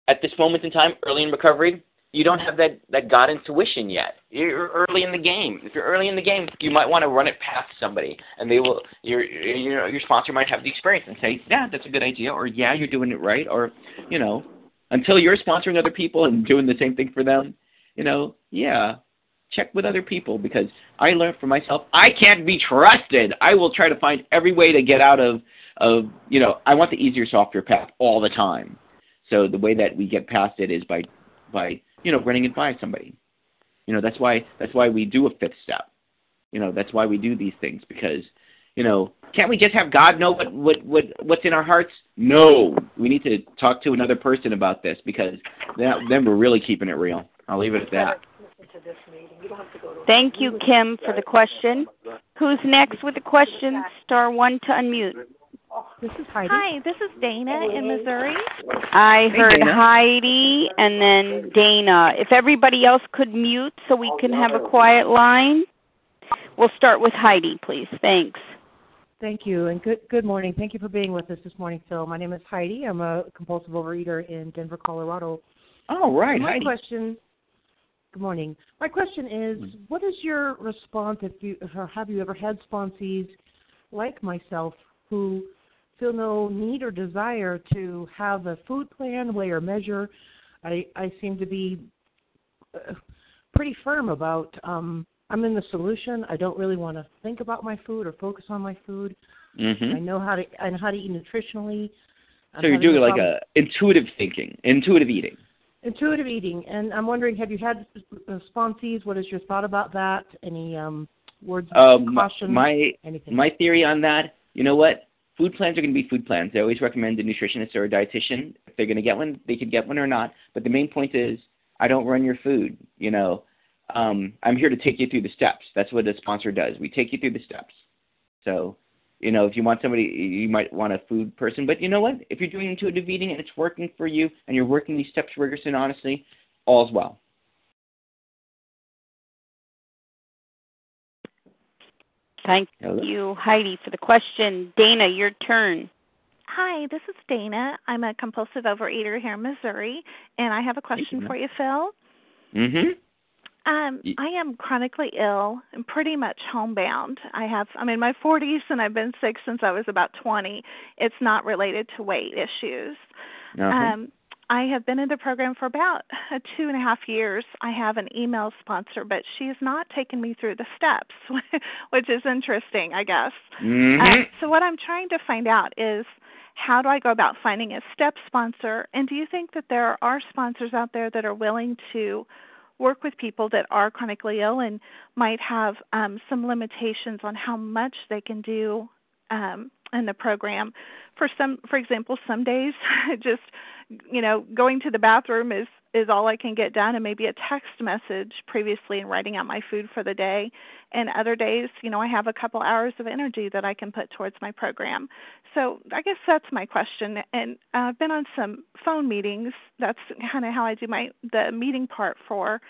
at this moment in time, early in recovery, you don't have that, that God intuition yet. You're early in the game. If you're early in the game, you might want to run it past somebody, and they will. Your you know your sponsor might have the experience and say, yeah, that's a good idea, or yeah, you're doing it right, or you know, until you're sponsoring other people and doing the same thing for them, you know, yeah, check with other people because I learned for myself I can't be trusted. I will try to find every way to get out of of you know I want the easier softer path all the time. So the way that we get past it is by by you know running it by somebody. You know that's why that's why we do a fifth step. You know that's why we do these things because you know can't we just have God know what what what what's in our hearts? No, we need to talk to another person about this because that, then we're really keeping it real. I'll leave it at that. To this meeting. You don't have to go to. Thank you, Kim, for the question. Who's next with the question? Star one to unmute. Oh, this is Heidi. Hi, this is Dana in Missouri. I heard Dana. Heidi and then Dana. If everybody else could mute so we can have a quiet line, we'll start with Heidi, please. Thanks. Thank you, and good good morning. Thank you for being with us this morning, Phil. My name is Heidi. I'm a compulsive overeater in Denver, Colorado. All right, My Heidi. question. Good morning. My question is, what is your response if you or have you ever had sponsees like myself who feel no need or desire to have a food plan, weigh or measure? I I seem to be uh, pretty firm about um I'm in the solution. I don't really want to think about my food or focus on my food. Mhm. I know how to I know how to eat nutritionally. I'm So you're doing like a intuitive thinking, intuitive eating. Intuitive eating, and I'm wondering, have you had uh, sponsees? What is your thought about that? Any um, words of Um, caution? my anything? my theory on that, you know what? Food plans are going to be food plans. I always recommend a nutritionist or a dietitian. If they're going to get one, they could get one or not. But the main point is, I don't run your food. You know, um, I'm here to take you through the steps. That's what a sponsor does. We take you through the steps. So, you know, if you want somebody, you might want a food person. But you know what? If you're doing intuitive eating and it's working for you, and you're working these steps rigorously and honestly, all's well. Thank Hello? you, Heidi, for the question. Dana, your turn. Hi, this is Dana. I'm a compulsive overeater here in Missouri, and I have a question Dana. for you, Phil. Mm-hmm. Um, I am chronically ill and pretty much homebound. I have I'm in my 40s and I've been sick since I was about 20. It's not related to weight issues. Uh-huh. Um, I have been in the program for about uh, two and a half years. I have an email sponsor, but she's not taken me through the steps, *laughs* which is interesting, I guess. Mhm. Uh, so what I'm trying to find out is how do I go about finding a step sponsor? And do you think that there are sponsors out there that are willing to work with people that are chronically ill and might have um, some limitations on how much they can do um, in the program? For some, for example, some days *laughs* just you know going to the bathroom is is all I can get done and maybe a text message previously and writing out my food for the day and other days you know I have a couple hours of energy that I can put towards my program. So I guess that's my question and I've been on some phone meetings. That's kind of how I do my the meeting part for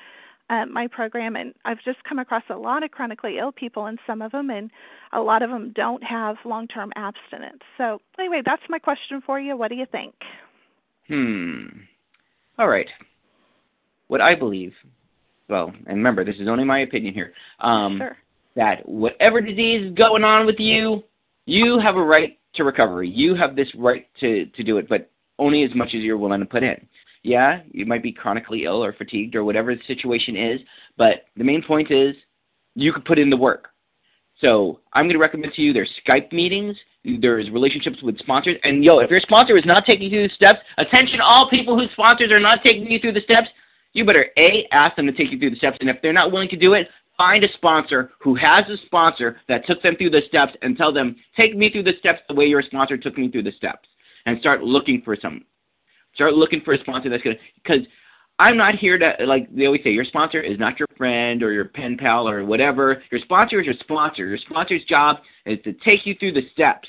uh, my program and I've just come across a lot of chronically ill people and some of them and a lot of them don't have long-term abstinence. So anyway that's my question for you. What do you think? Hmm. All right. What I believe, well, and remember, this is only my opinion here, um, sure that whatever disease is going on with you, you have a right to recovery. You have this right to, to do it, but only as much as you're willing to put in. Yeah, you might be chronically ill or fatigued or whatever the situation is, but the main point is you could put in the work. So I'm going to recommend to you there's Skype meetings, there's relationships with sponsors, and yo, if your sponsor is not taking you through the steps, attention all people whose sponsors are not taking you through the steps, you better A, ask them to take you through the steps, and if they're not willing to do it, find a sponsor who has a sponsor that took them through the steps and tell them, take me through the steps the way your sponsor took me through the steps. And start looking for some. Start looking for a sponsor that's going to, because I'm not here to, like they always say, your sponsor is not your friend or your pen pal or whatever. Your sponsor is your sponsor. Your sponsor's job is to take you through the steps.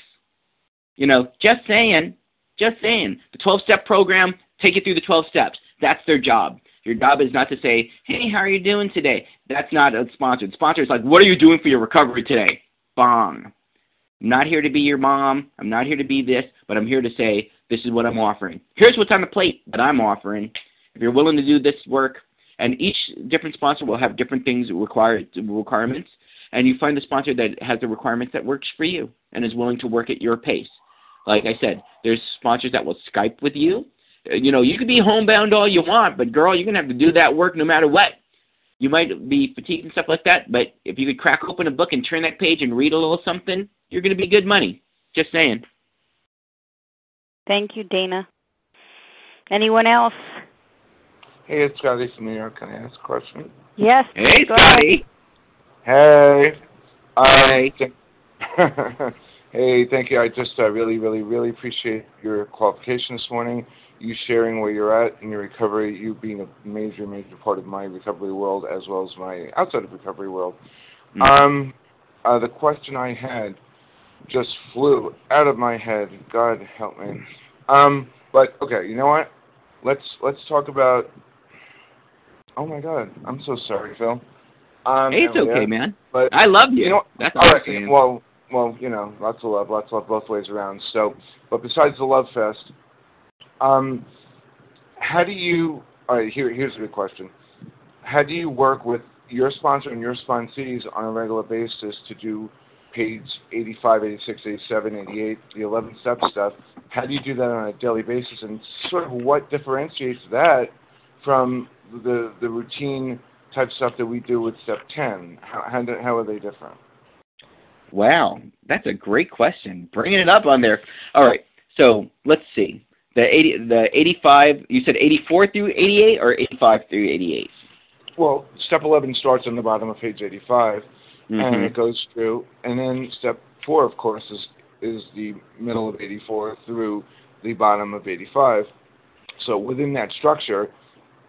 You know, just saying, just saying. The 12 step program, take you through the 12 steps. That's their job. Your job is not to say, hey, how are you doing today? That's not a sponsor. The sponsor is like, what are you doing for your recovery today? Bong. I'm not here to be your mom. I'm not here to be this, but I'm here to say, this is what I'm offering. Here's what's on the plate that I'm offering. If you're willing to do this work, and each different sponsor will have different things required requirements, and you find the sponsor that has the requirements that works for you and is willing to work at your pace. Like I said, there's sponsors that will Skype with you. You know, you can be homebound all you want, but girl, you're gonna have to do that work no matter what. You might be fatigued and stuff like that, but if you could crack open a book and turn that page and read a little something, you're gonna be good money. Just saying. Thank you, Dana. Anyone else? Hey, it's Scotty from New York. Can I ask a question? Yes. Hey, go. Scotty. Hey. Um, Hey. *laughs* Hey, thank you. I just uh, really, really, really appreciate your qualification this morning. You sharing where you're at in your recovery. You being a major, major part of my recovery world as well as my outside of recovery world. Mm-hmm. Um, uh, the question I had just flew out of my head. God help me. Um, but okay, you know what? Let's let's talk about. Oh my God, I'm so sorry, Phil. Um, hey, it's okay, yeah, man. But I love you. You know, That's all right. Saying. Well, well, you know, lots of love, lots of love both ways around. So, but besides the love fest, um, how do you? All right, here, here's a good question. How do you work with your sponsor and your sponsees on a regular basis to do page 85, 86, 87, 88, the 11 step stuff? How do you do that on a daily basis, and sort of what differentiates that from the the routine type stuff that we do with step 10? How how, how are they different? Wow, that's a great question. Bringing it up on there. All right, so let's see. The 80, the 85, you said 84 through 88 or 85 through 88? Well, step 11 starts on the bottom of page 85, Mm-hmm. and it goes through, and then step 4, of course, is, is the middle of 84 through the bottom of 85. So within that structure,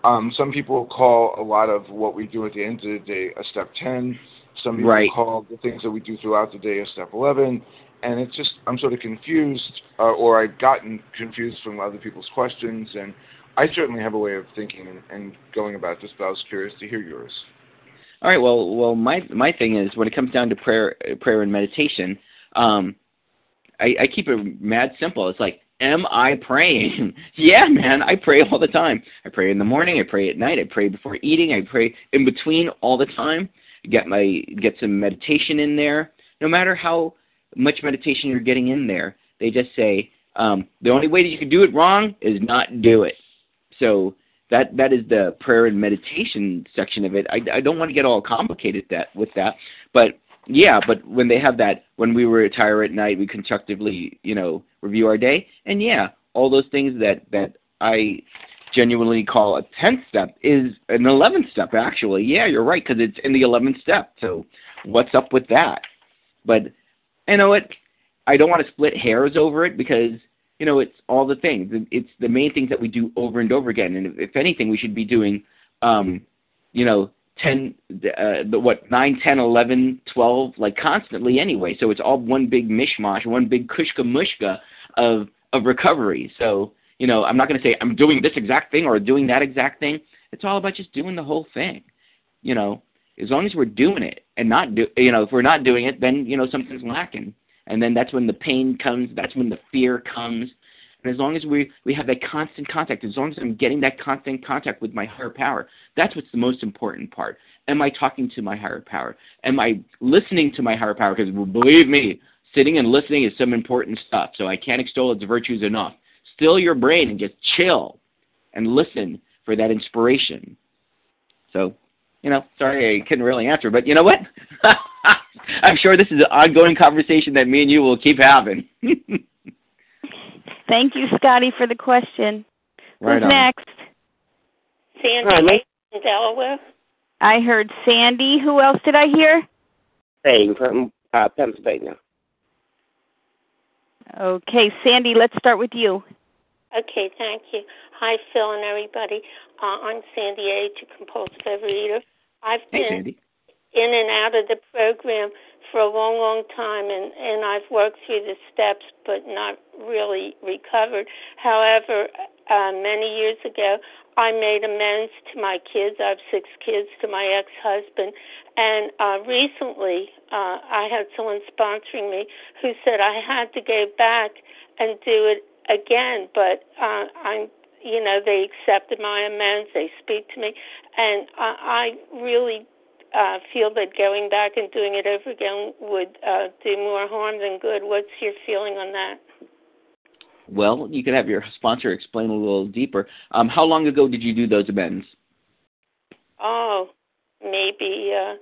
um, some people call a lot of what we do at the end of the day a step 10. Some people Right. call the things that we do throughout the day a step 11. And it's just, I'm sort of confused, uh, or I've gotten confused from other people's questions. And I certainly have a way of thinking and, and going about this, but I was curious to hear yours. All right. Well, well, my my thing is when it comes down to prayer, prayer and meditation, um, I, I keep it mad simple. It's like, am I praying? *laughs* yeah, man, I pray all the time. I pray in the morning. I pray at night. I pray before eating. I pray in between all the time. Get my get some meditation in there. No matter how much meditation you're getting in there, they just say um, the only way that you can do it wrong is not do it. So that that is the prayer and meditation section of it. I, I don't want to get all complicated that with that, but yeah, but when they have that, when we retire at night, we constructively, you know, review our day, and yeah, all those things that that I genuinely call a tenth step is an eleventh step. Actually, yeah, you're right because it's in the eleventh step. So what's up with that? But you know what? I don't want to split hairs over it because you know it's all the things. It's the main things that we do over and over again. And if, if anything, we should be doing, um, you know, ten, uh, the what nine, ten, eleven, twelve, like constantly anyway. So it's all one big mishmash, one big kushka mushka of of recovery. So you know, I'm not going to say I'm doing this exact thing or doing that exact thing. It's all about just doing the whole thing. You know, as long as we're doing it and not do, you know, if we're not doing it, then you know something's lacking, and then that's when the pain comes. That's when the fear comes. And as long as we we have that constant contact, as long as I'm getting that constant contact with my higher power, that's what's the most important part. Am I talking to my higher power? Am I listening to my higher power? Because believe me, sitting and listening is some important stuff. So I can't extol its virtues enough. Still your brain and just chill and listen for that inspiration. So, you know, sorry I couldn't really answer, but you know what? *laughs* I'm sure this is an ongoing conversation that me and you will keep having. *laughs* Thank you, Scotty, for the question. Right Who's on. next? Sandy in Delaware. I heard Sandy. Who else did I hear? Hey, from uh, Pennsylvania. Okay, Sandy, let's start with you. Okay, thank you. Hi, Phil and everybody. Uh, I'm Sandy A. to compulsive overeater. I've Hey, been Sandy. in and out of the program for a long, long time, and and I've worked through the steps, but not really recovered. However, uh, many years ago, I made amends to my kids. I have six kids to my ex-husband, and uh, recently uh, I had someone sponsoring me who said I had to go back and do it again, but uh, I'm you know they accepted my amends. They speak to me, and I, I really uh, feel that going back and doing it over again would uh, do more harm than good. What's your feeling on that? Well, you could have your sponsor explain a little deeper. Um, how long ago did you do those amends? Oh, maybe. Uh,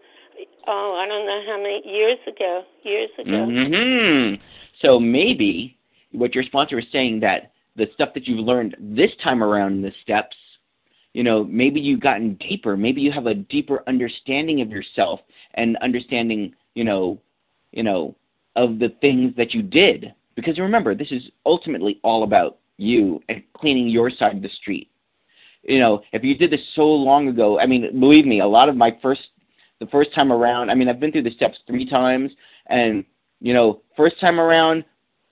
oh, I don't know how many years ago. Years ago. Mm-hmm. So maybe what your sponsor is saying that the stuff that you've learned this time around in the steps, you know, maybe you've gotten deeper. Maybe you have a deeper understanding of yourself and understanding, you know, you know, of the things that you did. Because remember, this is ultimately all about you and cleaning your side of the street. You know, if you did this so long ago, I mean, believe me, a lot of my first, the first time around, I mean, I've been through the steps three times, and, you know, first time around,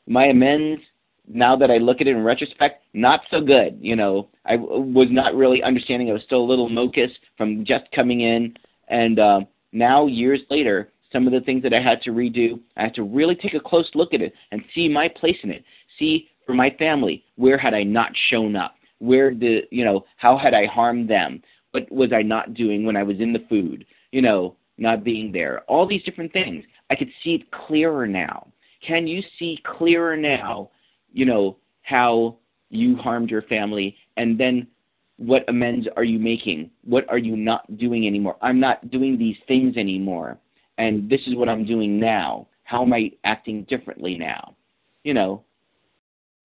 my amends, now that I look at it in retrospect, not so good. You know, I was not really understanding. I was still a little mocus from just coming in, and uh, now years later, some of the things that I had to redo, I had to really take a close look at it and see my place in it. See for my family, where had I not shown up? Where the you know, how had I harmed them? What was I not doing when I was in the food? You know, not being there. All these different things. I could see it clearer now. Can you see clearer now, you know, how you harmed your family and then what amends are you making? What are you not doing anymore? I'm not doing these things anymore and this is what I'm doing now. How am I acting differently now? You know,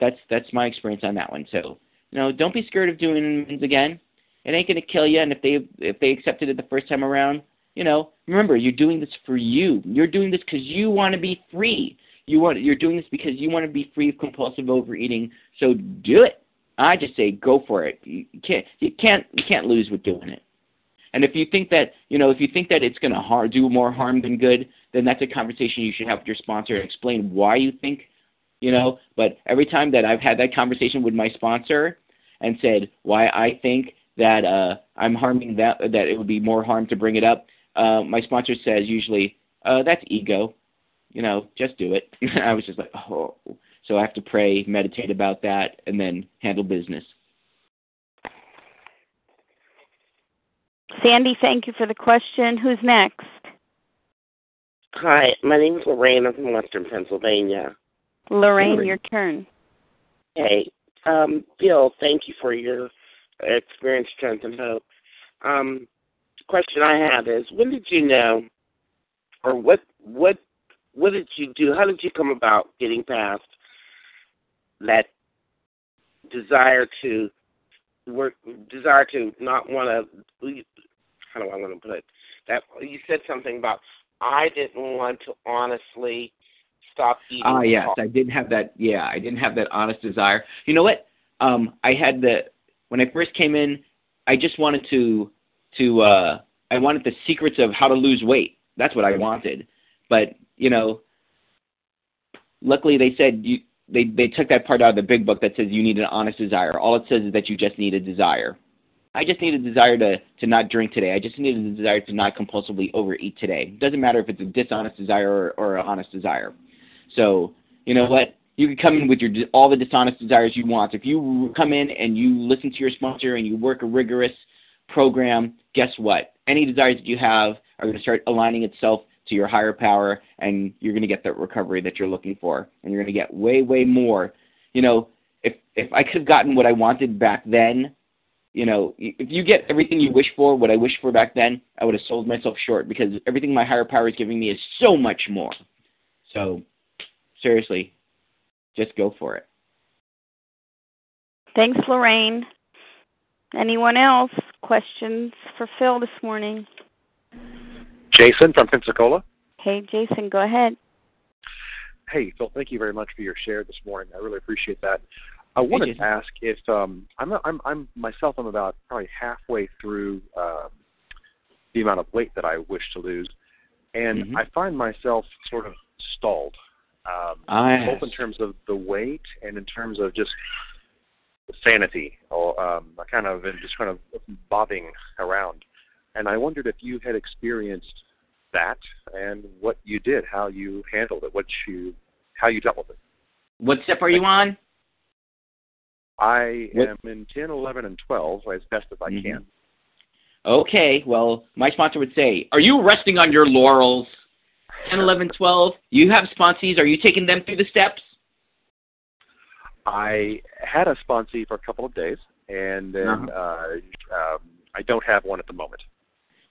that's that's my experience on that one. So, you know, don't be scared of doing amends again. It ain't gonna kill you. And if they if they accepted it the first time around, you know, remember you're doing this for you. You're doing this because you want to be free. You want you're doing this because you want to be free of compulsive overeating. So do it. I just say go for it. You can't you can't you can't lose with doing it. And if you think that, you know, if you think that it's going to har- do more harm than good, then that's a conversation you should have with your sponsor and explain why you think, you know. But every time that I've had that conversation with my sponsor and said why I think that uh, I'm harming that, that it would be more harm to bring it up, uh, my sponsor says usually, uh, that's ego. You know, just do it. *laughs* I was just like, oh. So I have to pray, meditate about that, and then handle business. Sandy, thank you for the question. Who's next? Hi, my name is Lorraine. I'm from Western Pennsylvania. Lorraine, your turn. Hey, um, Phil, thank you for your experience, strength, and hope. Um, question I have is, when did you know, or what, what, what did you do? How did you come about getting past that desire to work, desire to not want to how do I want to put it? That you said something about I didn't want to honestly stop eating. Ah, yes, I didn't have that. Yeah, I didn't have that honest desire. You know what? Um, I had the when I first came in, I just wanted to to uh, I wanted the secrets of how to lose weight. That's what I wanted. But you know, luckily they said you they they took that part out of the big book that says you need an honest desire. All it says is that you just need a desire. I just need a desire to, to not drink today. I just need a desire to not compulsively overeat today. It doesn't matter if it's a dishonest desire or, or an honest desire. So, you know what? You can come in with your all the dishonest desires you want. If you come in and you listen to your sponsor and you work a rigorous program, guess what? Any desires that you have are going to start aligning itself to your higher power, and you're going to get that recovery that you're looking for, and you're going to get way, way more. You know, if if I could have gotten what I wanted back then, you know, if you get everything you wish for, what I wished for back then, I would have sold myself short because everything my higher power is giving me is so much more. So, seriously, just go for it. Thanks, Lorraine. Anyone else? Questions for Phil this morning? Jason from Pensacola. Hey, Jason, go ahead. Hey, Phil, thank you very much for your share this morning. I really appreciate that. I wanted to ask if um, I'm, I'm I'm myself. I'm about probably halfway through uh, the amount of weight that I wish to lose, and mm-hmm. I find myself sort of stalled, um, ah, both in terms of the weight and in terms of just sanity. Or um, I kind of am just kind of bobbing around, and I wondered if you had experienced that and what you did, how you handled it, what you how you dealt with it. What step are you on? I am in 10, 11, and 12 as best as I mm-hmm. can. Okay, well, my sponsor would say, Are you resting on your laurels? 10, *laughs* 11, 12. You have sponsees. Are you taking them through the steps? I had a sponsee for a couple of days, and then Uh-huh. uh, um, I don't have one at the moment.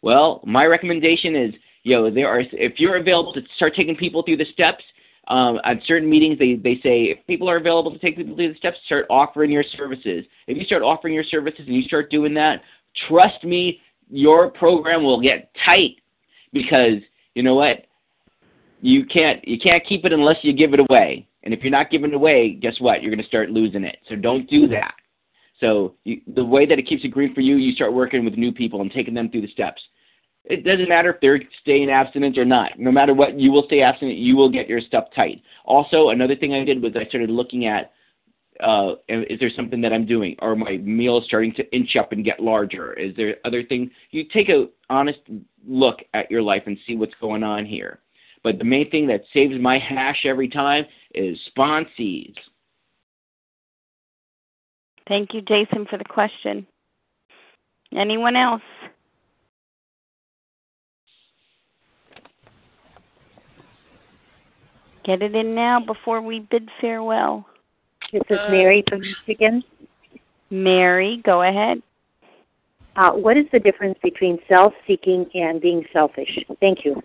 Well, my recommendation is, you know, there are if you're available to start taking people through the steps, um, at certain meetings, they, they say if people are available to take people through the steps, start offering your services. If you start offering your services and you start doing that, trust me, your program will get tight because you know what? you can't you can't keep it unless you give it away. And if you're not giving it away, guess what? You're going to start losing it. So don't do that. So you, the way that it keeps it green for you, you start working with new people and taking them through the steps. It doesn't matter if they're staying abstinent or not. No matter what, you will stay abstinent. You will get your stuff tight. Also, another thing I did was I started looking at uh, is there something that I'm doing? Are my meals starting to inch up and get larger? Is there other things? You take a honest look at your life and see what's going on here. But the main thing that saves my hash every time is sponsees. Thank you, Jason, for the question. Anyone else? Get it in now before we bid farewell. This is Mary from Michigan. Mary, go ahead. Uh, what is the difference between self-seeking and being selfish? Thank you.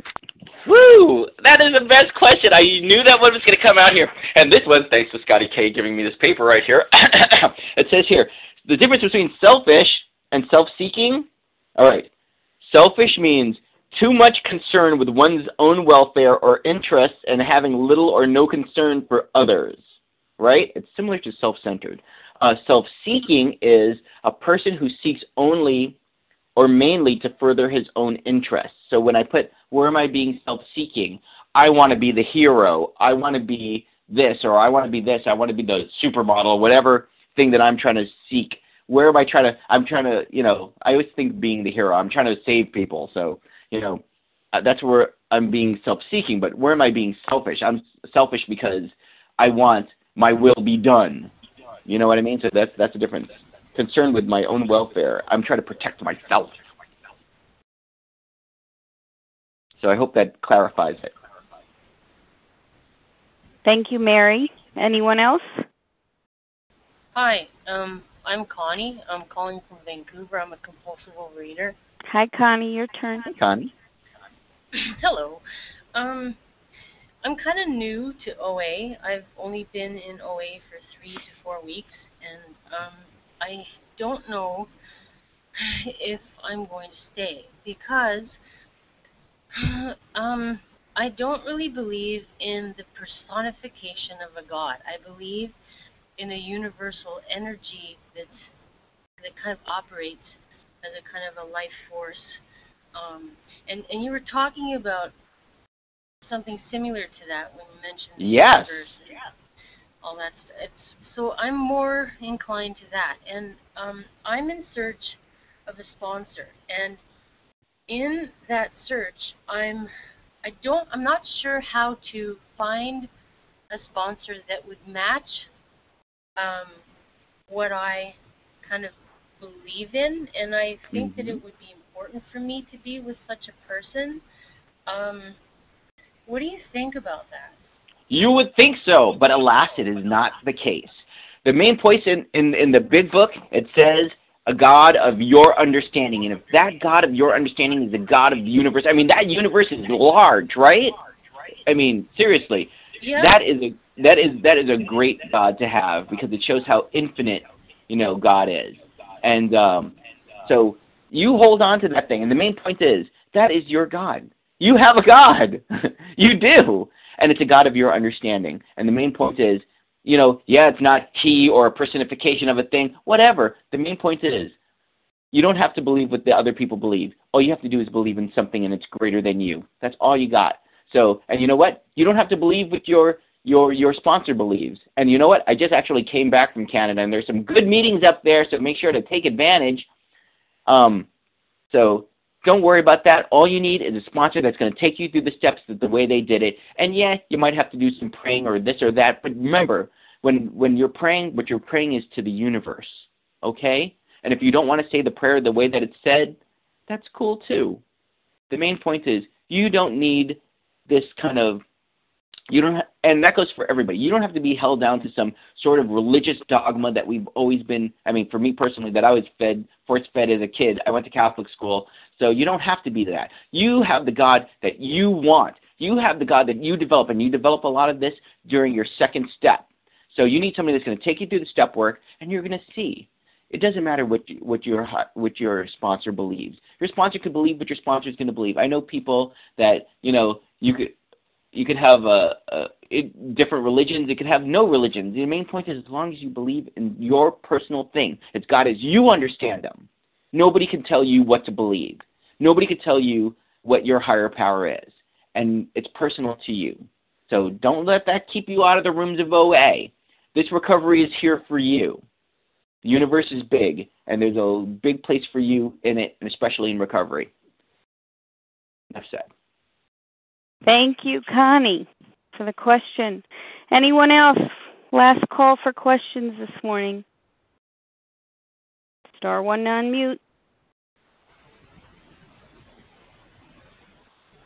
Woo! That is the best question. I knew that one was going to come out here. And this one, thanks to Scotty K giving me this paper right here. *coughs* it says here the difference between selfish and self-seeking. All right, selfish means too much concern with one's own welfare or interests and having little or no concern for others right? It's similar to self centered. Uh, self seeking is a person who seeks only or mainly to further his own interests. So when I put, where am I being self seeking? I want to be the hero. I want to be this, or I want to be this. I want to be the supermodel, whatever thing that I'm trying to seek. Where am I trying to? I'm trying to, you know, I always think being the hero. I'm trying to save people. So, you know, uh, that's where I'm being self seeking. But where am I being selfish? I'm selfish because I want my will be done. You know what I mean? So that's that's a difference. Concerned with my own welfare. I'm trying to protect myself. So I hope that clarifies it. Thank you, Mary. Anyone else? Hi, um, I'm Connie. I'm calling from Vancouver. I'm a compulsive overeater. Hi, Connie. Your turn. Hi, Connie. *clears throat* Hello. Um, I'm kind of new to OA. I've only been in OA for three to four weeks, and um, I don't know *sighs* if I'm going to stay because *sighs* um, I don't really believe in the personification of a god. I believe in a universal energy that's that kind of operates as a kind of a life force. Um, and and you were talking about something similar to that when you mentioned yes. yeah. all that. It's, so I'm more inclined to that, and um, I'm in search of a sponsor, and in that search, I'm I don't I'm not sure how to find a sponsor that would match um, what I kind of believe in, and I think mm-hmm. that it would be important for me to be with such a person. Um, what do you think about that? You would think so, but alas, it is not the case. The main point in, in, in the big book, it says a God of your understanding. And if that God of your understanding is the God of the universe, I mean, that universe is large, right? I mean, seriously. Yeah. That is a that is that is a great God to have because it shows how infinite, you know, God is. And um, so you hold on to that thing. And the main point is that is your God. You have a God. *laughs* you do. And it's a God of your understanding. And the main point is, you know, yeah, it's not He or a personification of a thing, whatever. The main point is, you don't have to believe what the other people believe. All you have to do is believe in something and it's greater than you. That's all you got. So, and you know what? You don't have to believe what your your your sponsor believes. And you know what? I just actually came back from Canada and there's some good meetings up there, so make sure to take advantage. Um, so don't worry about that. All you need is a sponsor that's going to take you through the steps the way they did it. And yeah, you might have to do some praying or this or that, but remember, when when you're praying, what you're praying is to the universe. Okay? And if you don't want to say the prayer the way that it's said, that's cool too. The main point is you don't need this kind of you don't, ha- and that goes for everybody. You don't have to be held down to some sort of religious dogma that we've always been. I mean, for me personally, that I was fed, force fed as a kid. I went to Catholic school, so you don't have to be that. You have the God that you want. You have the God that you develop, and you develop a lot of this during your second step. So you need somebody that's going to take you through the step work, and you're going to see. It doesn't matter what what your what your sponsor believes. Your sponsor could believe what your sponsor is going to believe. I know people that you know you could you could have a, a it, different religions. It could have no religions. The main point is as long as you believe in your personal thing, it's God as you understand them. Nobody can tell you what to believe. Nobody can tell you what your higher power is, and it's personal to you. So don't let that keep you out of the rooms of OA. This recovery is here for you. The universe is big, and there's a big place for you in it, and especially in recovery. Enough said. Thank you, Connie, for the question. Anyone else? Last call for questions this morning. Star one non mute.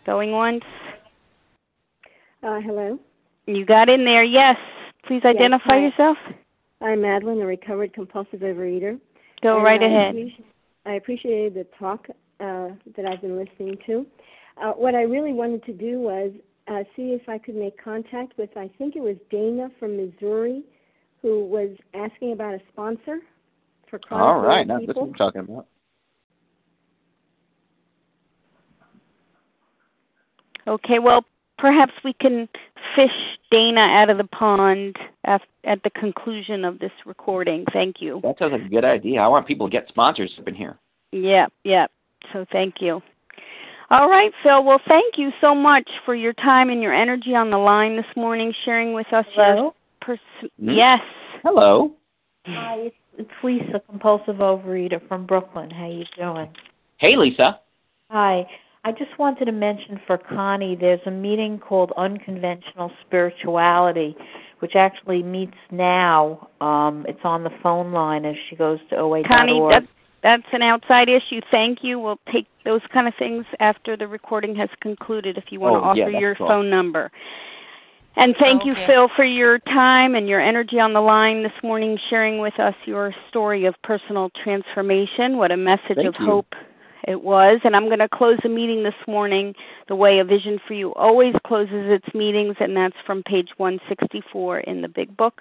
Going once. Uh, hello. You got in there, yes. Please identify yes, yourself. I'm Madeline, a recovered compulsive overeater. Go and right I ahead. Appreciate, I appreciated the talk uh, that I've been listening to. Uh, what I really wanted to do was uh, see if I could make contact with, I think it was Dana from Missouri, who was asking about a sponsor for chronic All right, now people. that's what I'm talking about. Okay, well, perhaps we can fish Dana out of the pond at, at the conclusion of this recording. Thank you. That sounds like a good idea. I want people to get sponsors up in here. Yeah, yeah. So thank you. All right, Phil. Well, thank you so much for your time and your energy on the line this morning, sharing with us Hello? your pers- Mm. yes. Hello. Hi, it's, it's Lisa, compulsive overeater from Brooklyn. How you doing? Hey, Lisa. Hi. I just wanted to mention for Connie, there's a meeting called Unconventional Spirituality, which actually meets now. Um, it's on the phone line as she goes to OA.org. Connie, that's, that's an outside issue. Thank you. We'll take those kind of things after the recording has concluded if you want to Oh, yeah, offer that's your cool. phone number. And thank you, Okay. Phil, for your time and your energy on the line this morning, sharing with us your story of personal transformation. What a message Thank of you. hope it was. And I'm going to close the meeting this morning the way A Vision for You always closes its meetings, and that's from page 164 in the Big Book.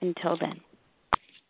Until then.